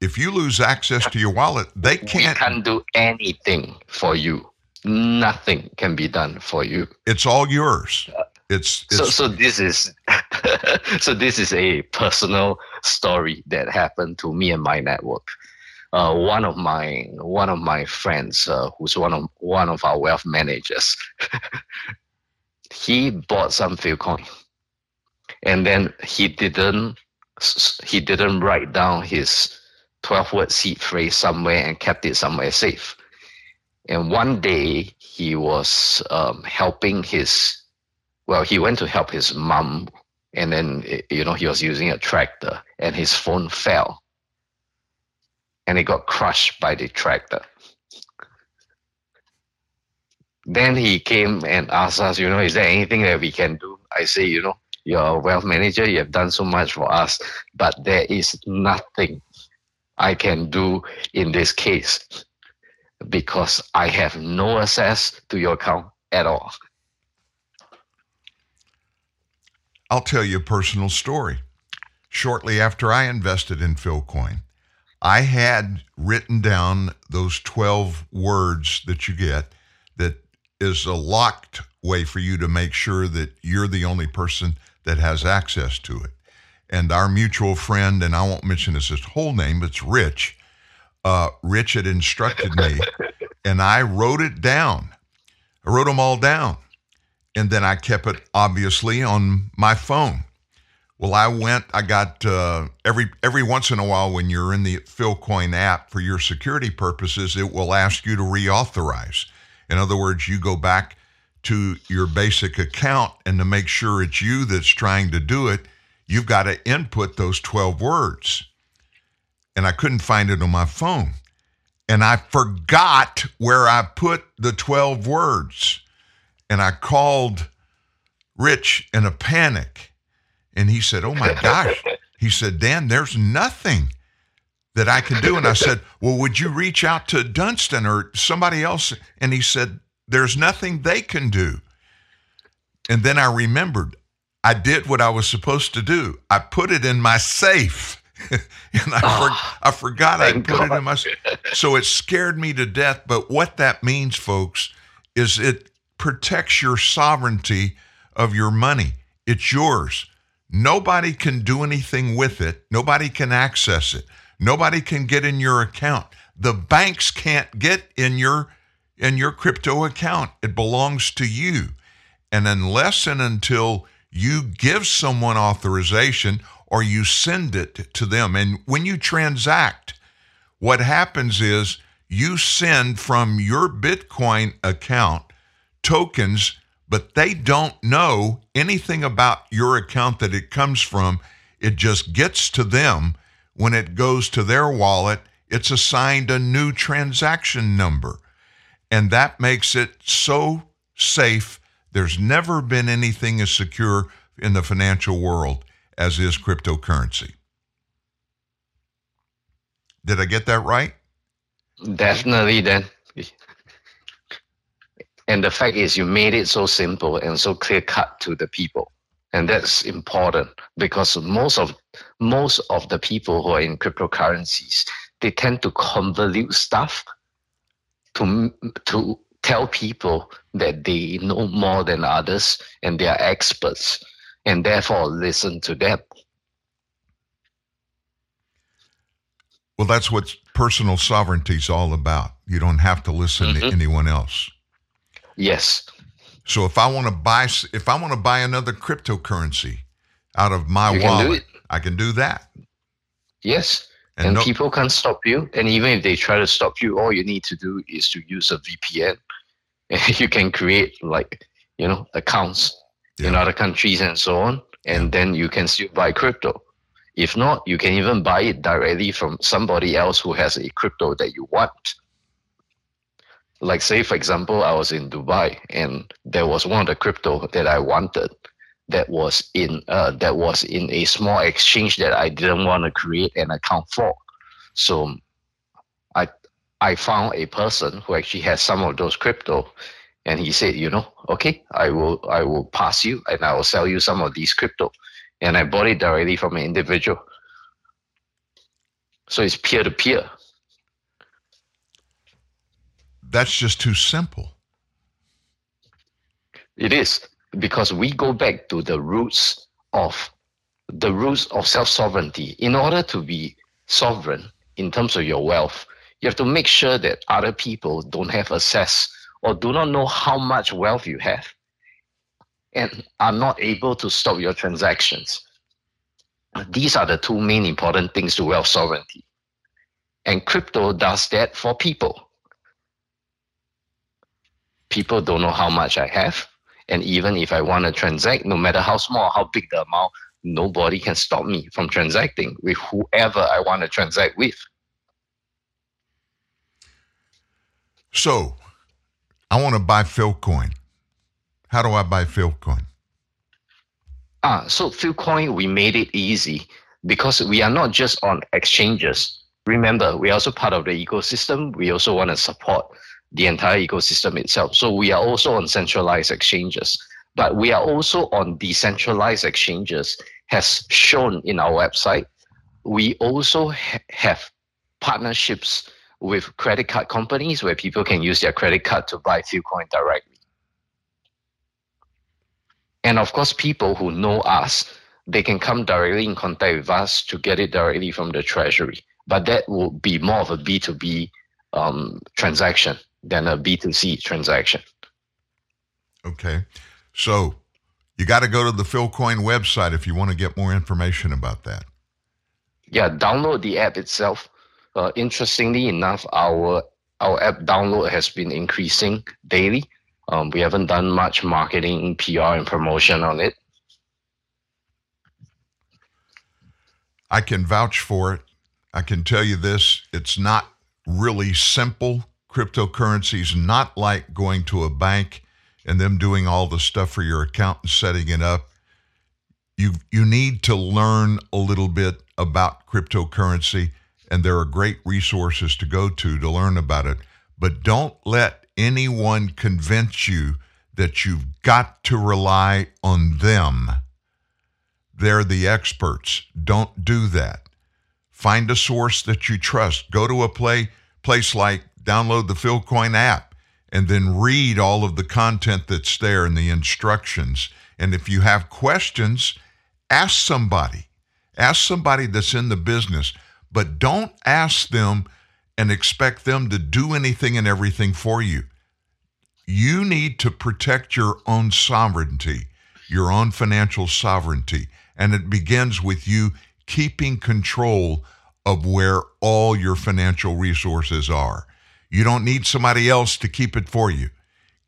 if you lose access to your wallet, they can't. We can't do anything for you. Nothing can be done for you. It's all yours. It's, it's so. So this is so this is a personal story that happened to me and my network. Uh, one of my one of my friends, uh, who's one of one of our wealth managers, he bought some Philcoin, and then he didn't he didn't write down his 12 word seed phrase somewhere and kept it somewhere safe. And one day he was um, helping his, well, he went to help his mom, and then, you know, he was using a tractor and his phone fell and it got crushed by the tractor. Then he came and asked us, you know, is there anything that we can do? I say, you know, you're a wealth manager, you have done so much for us, but there is nothing I can do in this case because I have no access to your account at all. I'll tell you a personal story. Shortly after I invested in Philcoin, I had written down those 12 words that you get that is a locked way for you to make sure that you're the only person that has access to it. And our mutual friend, and I won't mention his whole name, it's Rich. Uh, Rich had instructed me, and I wrote it down. I wrote them all down. And then I kept it obviously on my phone. Well, I went, I got uh, every every once in a while when you're in the Philcoin app for your security purposes, it will ask you to reauthorize. In other words, you go back to your basic account and to make sure it's you that's trying to do it, you've got to input those 12 words. And I couldn't find it on my phone. And I forgot where I put the 12 words. And I called Rich in a panic. And he said, Oh my gosh. He said, Dan, there's nothing that I can do. And I said, Well, would you reach out to Dunstan or somebody else? And he said, There's nothing they can do. And then I remembered I did what I was supposed to do. I put it in my safe. and I, oh, for, ah, I forgot I put God. it in my safe. so it scared me to death. But what that means, folks, is it protects your sovereignty of your money. It's yours. Nobody can do anything with it. Nobody can access it. Nobody can get in your account. The banks can't get in your in your crypto account. It belongs to you. And unless and until you give someone authorization or you send it to them. And when you transact, what happens is you send from your Bitcoin account tokens, but they don't know anything about your account that it comes from. It just gets to them. When it goes to their wallet, it's assigned a new transaction number. And that makes it so safe there's never been anything as secure in the financial world as is cryptocurrency. Did I get that right? Definitely, then. And the fact is, you made it so simple and so clear cut to the people, and that's important because most of most of the people who are in cryptocurrencies they tend to convolute stuff to to tell people that they know more than others and they are experts, and therefore listen to them. Well, that's what personal sovereignty is all about. You don't have to listen mm-hmm. to anyone else. Yes. So if I want to buy if I want to buy another cryptocurrency out of my you wallet, I can do that. Yes. And, and no, people can't stop you. And even if they try to stop you, all you need to do is to use a VPN. You can create like, you know, accounts yeah. in other countries and so on. And then you can still buy crypto. If not, you can even buy it directly from somebody else who has a crypto that you want like say for example i was in dubai and there was one of the crypto that i wanted that was in uh, that was in a small exchange that i didn't want to create an account for so i found a person who actually has some of those crypto and he said you know okay i will i will pass you and i will sell you some of these crypto and i bought it directly from an individual so it's peer to peer that's just too simple. It is because we go back to the roots of the roots of self-sovereignty. In order to be sovereign in terms of your wealth, you have to make sure that other people don't have access or do not know how much wealth you have and are not able to stop your transactions. These are the two main important things to wealth sovereignty. And crypto does that for people people don't know how much I have. And even if I want to transact, no matter how small, or how big the amount, nobody can stop me from transacting with whoever I want to transact with. So, I want to buy Philcoin. How do I buy Philcoin? Ah, so Philcoin, we made it easy because we are not just on exchanges. Remember, we're also part of the ecosystem. We also want to support the entire ecosystem itself. So we are also on centralized exchanges, but we are also on decentralized exchanges, has shown in our website. We also ha- have partnerships with credit card companies where people can use their credit card to buy Philcoin directly. And of course, people who know us, they can come directly in contact with us to get it directly from the treasury. But that will be more of a B2B um, transaction than a B2C transaction. Okay. So you got to go to the Philcoin website if you want to get more information about that. Yeah, download the app itself. Uh, interestingly enough, our our app download has been increasing daily. Um, we haven't done much marketing, PR, and promotion on it. I can vouch for it. I can tell you this it's not really simple cryptocurrency is not like going to a bank and them doing all the stuff for your account and setting it up. You you need to learn a little bit about cryptocurrency and there are great resources to go to to learn about it. But don't let anyone convince you that you've got to rely on them. They're the experts. Don't do that. Find a source that you trust. Go to a play, place like download the Philcoin app and then read all of the content that's there and the instructions. And if you have questions, ask somebody. Ask somebody that's in the business, but don't ask them and expect them to do anything and everything for you. You need to protect your own sovereignty, your own financial sovereignty. And it begins with you keeping control of where all your financial resources are. You don't need somebody else to keep it for you.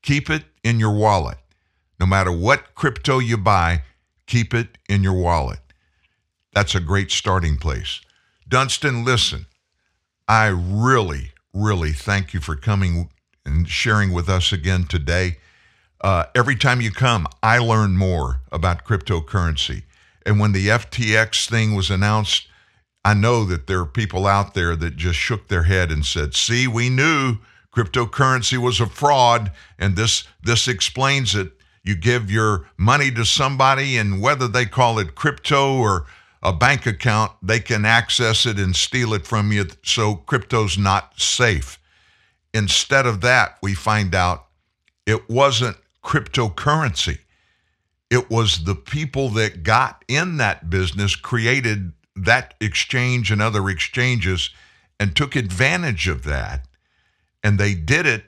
Keep it in your wallet. No matter what crypto you buy, keep it in your wallet. That's a great starting place. Dunstan, listen, I really, really thank you for coming and sharing with us again today. Uh, every time you come, I learn more about cryptocurrency. And when the FTX thing was announced, I know that there are people out there that just shook their head and said, "See, we knew cryptocurrency was a fraud, and this this explains it." You give your money to somebody, and whether they call it crypto or a bank account, they can access it and steal it from you. So crypto's not safe. Instead of that, we find out it wasn't cryptocurrency. It was the people that got in that business, created that exchange and other exchanges, and took advantage of that. And they did it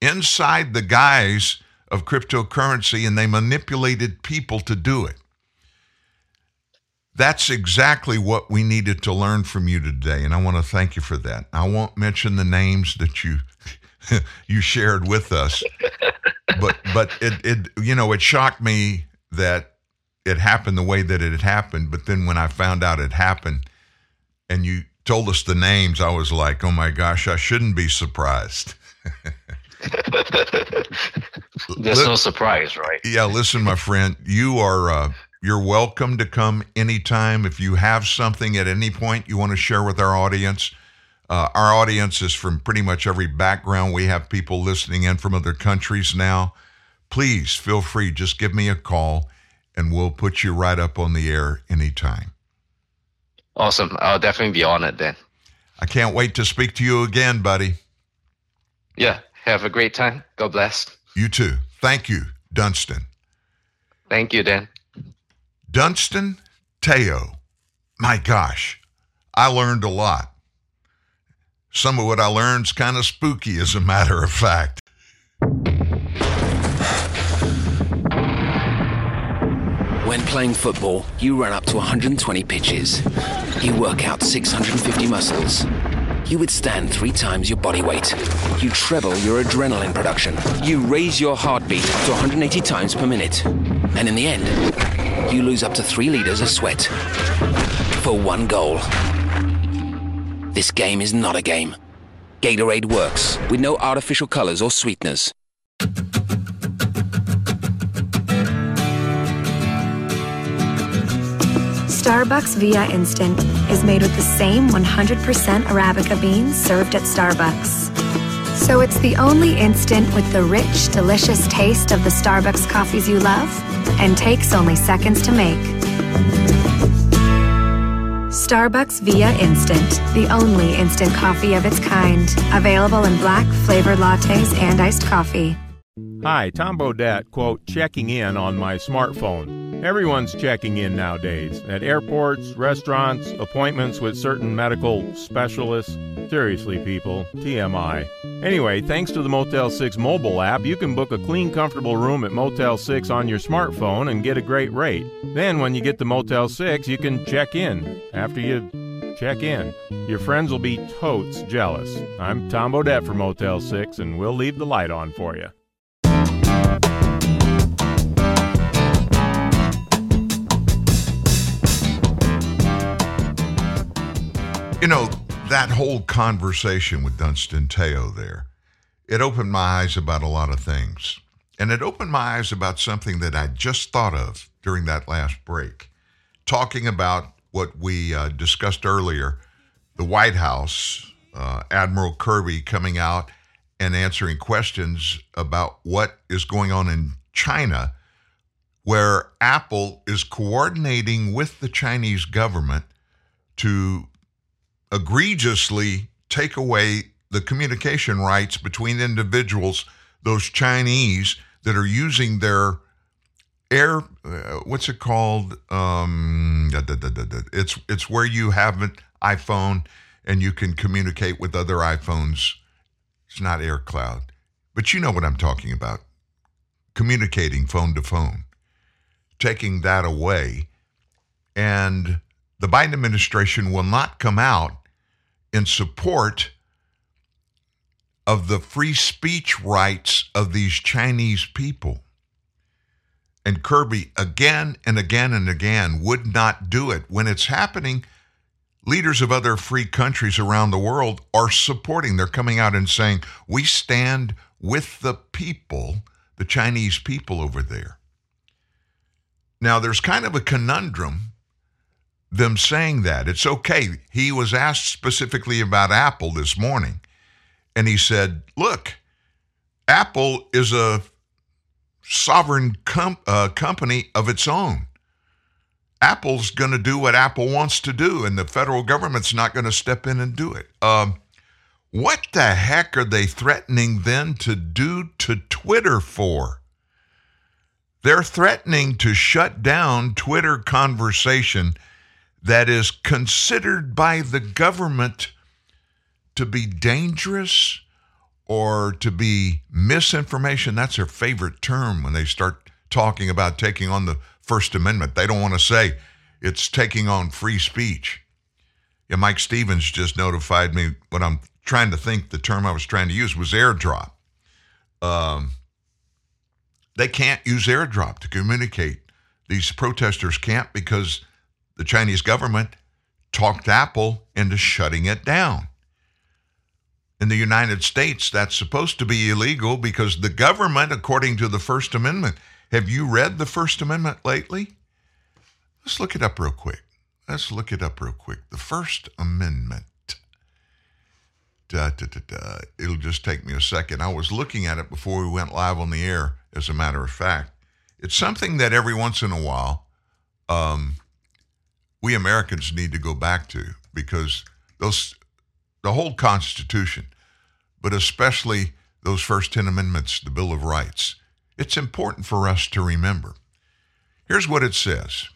inside the guise of cryptocurrency, and they manipulated people to do it. That's exactly what we needed to learn from you today, and I want to thank you for that. I won't mention the names that you you shared with us, but but it it you know it shocked me that it happened the way that it had happened. But then when I found out it happened, and you told us the names, I was like, oh my gosh, I shouldn't be surprised. There's no surprise, right? Yeah, listen, my friend, you are uh, you're welcome to come anytime. If you have something at any point you want to share with our audience, uh, our audience is from pretty much every background. We have people listening in from other countries now. Please feel free, just give me a call and we'll put you right up on the air anytime. Awesome. I'll definitely be on it then. I can't wait to speak to you again, buddy. Yeah. Have a great time. God bless. You too. Thank you, Dunstan. Thank you, Dan. Dunstan Teo. My gosh, I learned a lot. Some of what I learned is kind of spooky, as a matter of fact. When playing football, you run up to 120 pitches. You work out 650 muscles. You withstand three times your body weight. You treble your adrenaline production. You raise your heartbeat to 180 times per minute. And in the end, you lose up to three liters of sweat. For one goal. This game is not a game. Gatorade works with no artificial colors or sweeteners. Starbucks Via Instant is made with the same 100% Arabica beans served at Starbucks. So it's the only instant with the rich, delicious taste of the Starbucks coffees you love and takes only seconds to make. Starbucks Via Instant, the only instant coffee of its kind. Available in black, flavored lattes, and iced coffee. Hi, Tom Bodett, quote, checking in on my smartphone. Everyone's checking in nowadays at airports, restaurants, appointments with certain medical specialists. Seriously, people, TMI. Anyway, thanks to the Motel 6 mobile app, you can book a clean, comfortable room at Motel 6 on your smartphone and get a great rate. Then, when you get to Motel 6, you can check in. After you check in, your friends will be totes jealous. I'm Tom Bodett from Motel 6, and we'll leave the light on for you. You know, that whole conversation with Dunstan Teo there, it opened my eyes about a lot of things. And it opened my eyes about something that I just thought of during that last break, talking about what we uh, discussed earlier the White House, uh, Admiral Kirby coming out and answering questions about what is going on in China, where Apple is coordinating with the Chinese government to egregiously take away the communication rights between individuals, those Chinese that are using their air uh, what's it called? Um, da, da, da, it's it's where you have an iphone and you can communicate with other iphones. It's not air cloud. But you know what i'm talking about. Communicating phone to phone. Taking that away. And the biden administration will not come out in support of the free speech rights of these Chinese people. And Kirby, again and again and again, would not do it. When it's happening, leaders of other free countries around the world are supporting. They're coming out and saying, We stand with the people the Chinese people over there. Now, there's kind of a conundrum them saying that. It's okay. He was asked specifically about Apple this morning, and he said, Look, Apple is a sovereign com- uh, company of its own. Apple's going to do what Apple wants to do, and the federal government's not going to step in and do it. Um, what the heck are they threatening then to do to Twitter for? They're threatening to shut down Twitter conversation that is considered by the government to be dangerous or to be misinformation. That's their favorite term when they start talking about taking on the First Amendment. They don't want to say it's taking on free speech. Yeah, Mike Stevens just notified me what I'm trying to think the term I was trying to use was airdrop. Um, they can't use airdrop to communicate. These protesters can't because the Chinese government talked Apple into shutting it down. In the United States, that's supposed to be illegal because the government, according to the First Amendment, have you read the First Amendment lately? Let's look it up real quick. Let's look it up real quick. The First Amendment. Da, da, da. It'll just take me a second. I was looking at it before we went live on the air, as a matter of fact. It's something that every once in a while um, we Americans need to go back to because those the whole Constitution, but especially those first 10 amendments, the Bill of Rights, it's important for us to remember. Here's what it says.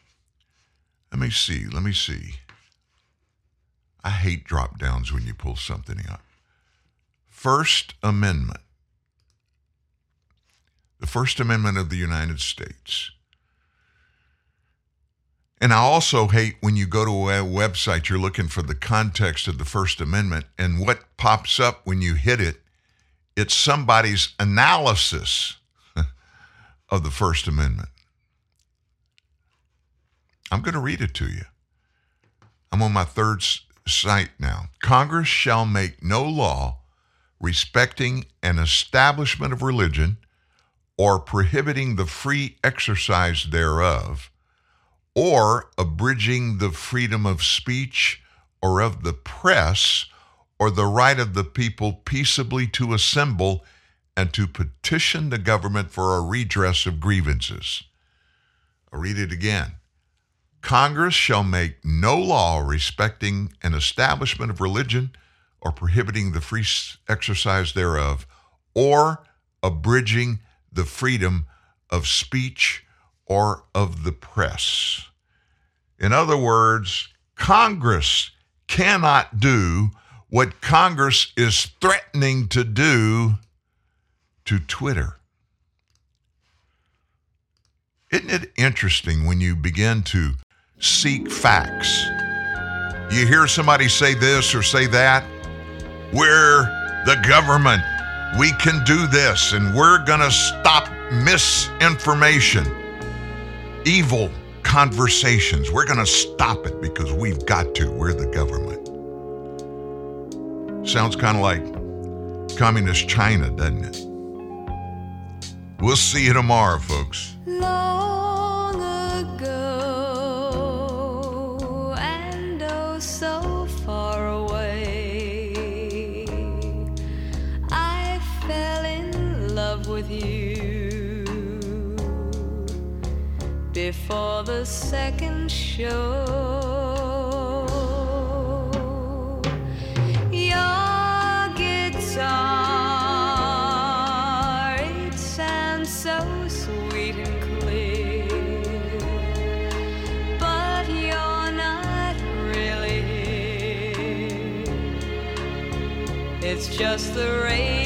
Let me see. Let me see. I hate drop downs when you pull something up. First Amendment. The First Amendment of the United States. And I also hate when you go to a website, you're looking for the context of the First Amendment, and what pops up when you hit it, it's somebody's analysis of the First Amendment. I'm going to read it to you. I'm on my third site now. Congress shall make no law respecting an establishment of religion or prohibiting the free exercise thereof or abridging the freedom of speech or of the press or the right of the people peaceably to assemble and to petition the government for a redress of grievances. I'll read it again. Congress shall make no law respecting an establishment of religion or prohibiting the free exercise thereof or abridging the freedom of speech or of the press. In other words, Congress cannot do what Congress is threatening to do to Twitter. Isn't it interesting when you begin to seek facts? You hear somebody say this or say that. We're the government. We can do this, and we're going to stop misinformation, evil conversations. We're going to stop it because we've got to. We're the government. Sounds kind of like communist China, doesn't it? We'll see you tomorrow, folks. Before the second show. Your guitar, it sounds so sweet and clear, but you're not really. It's just the radio.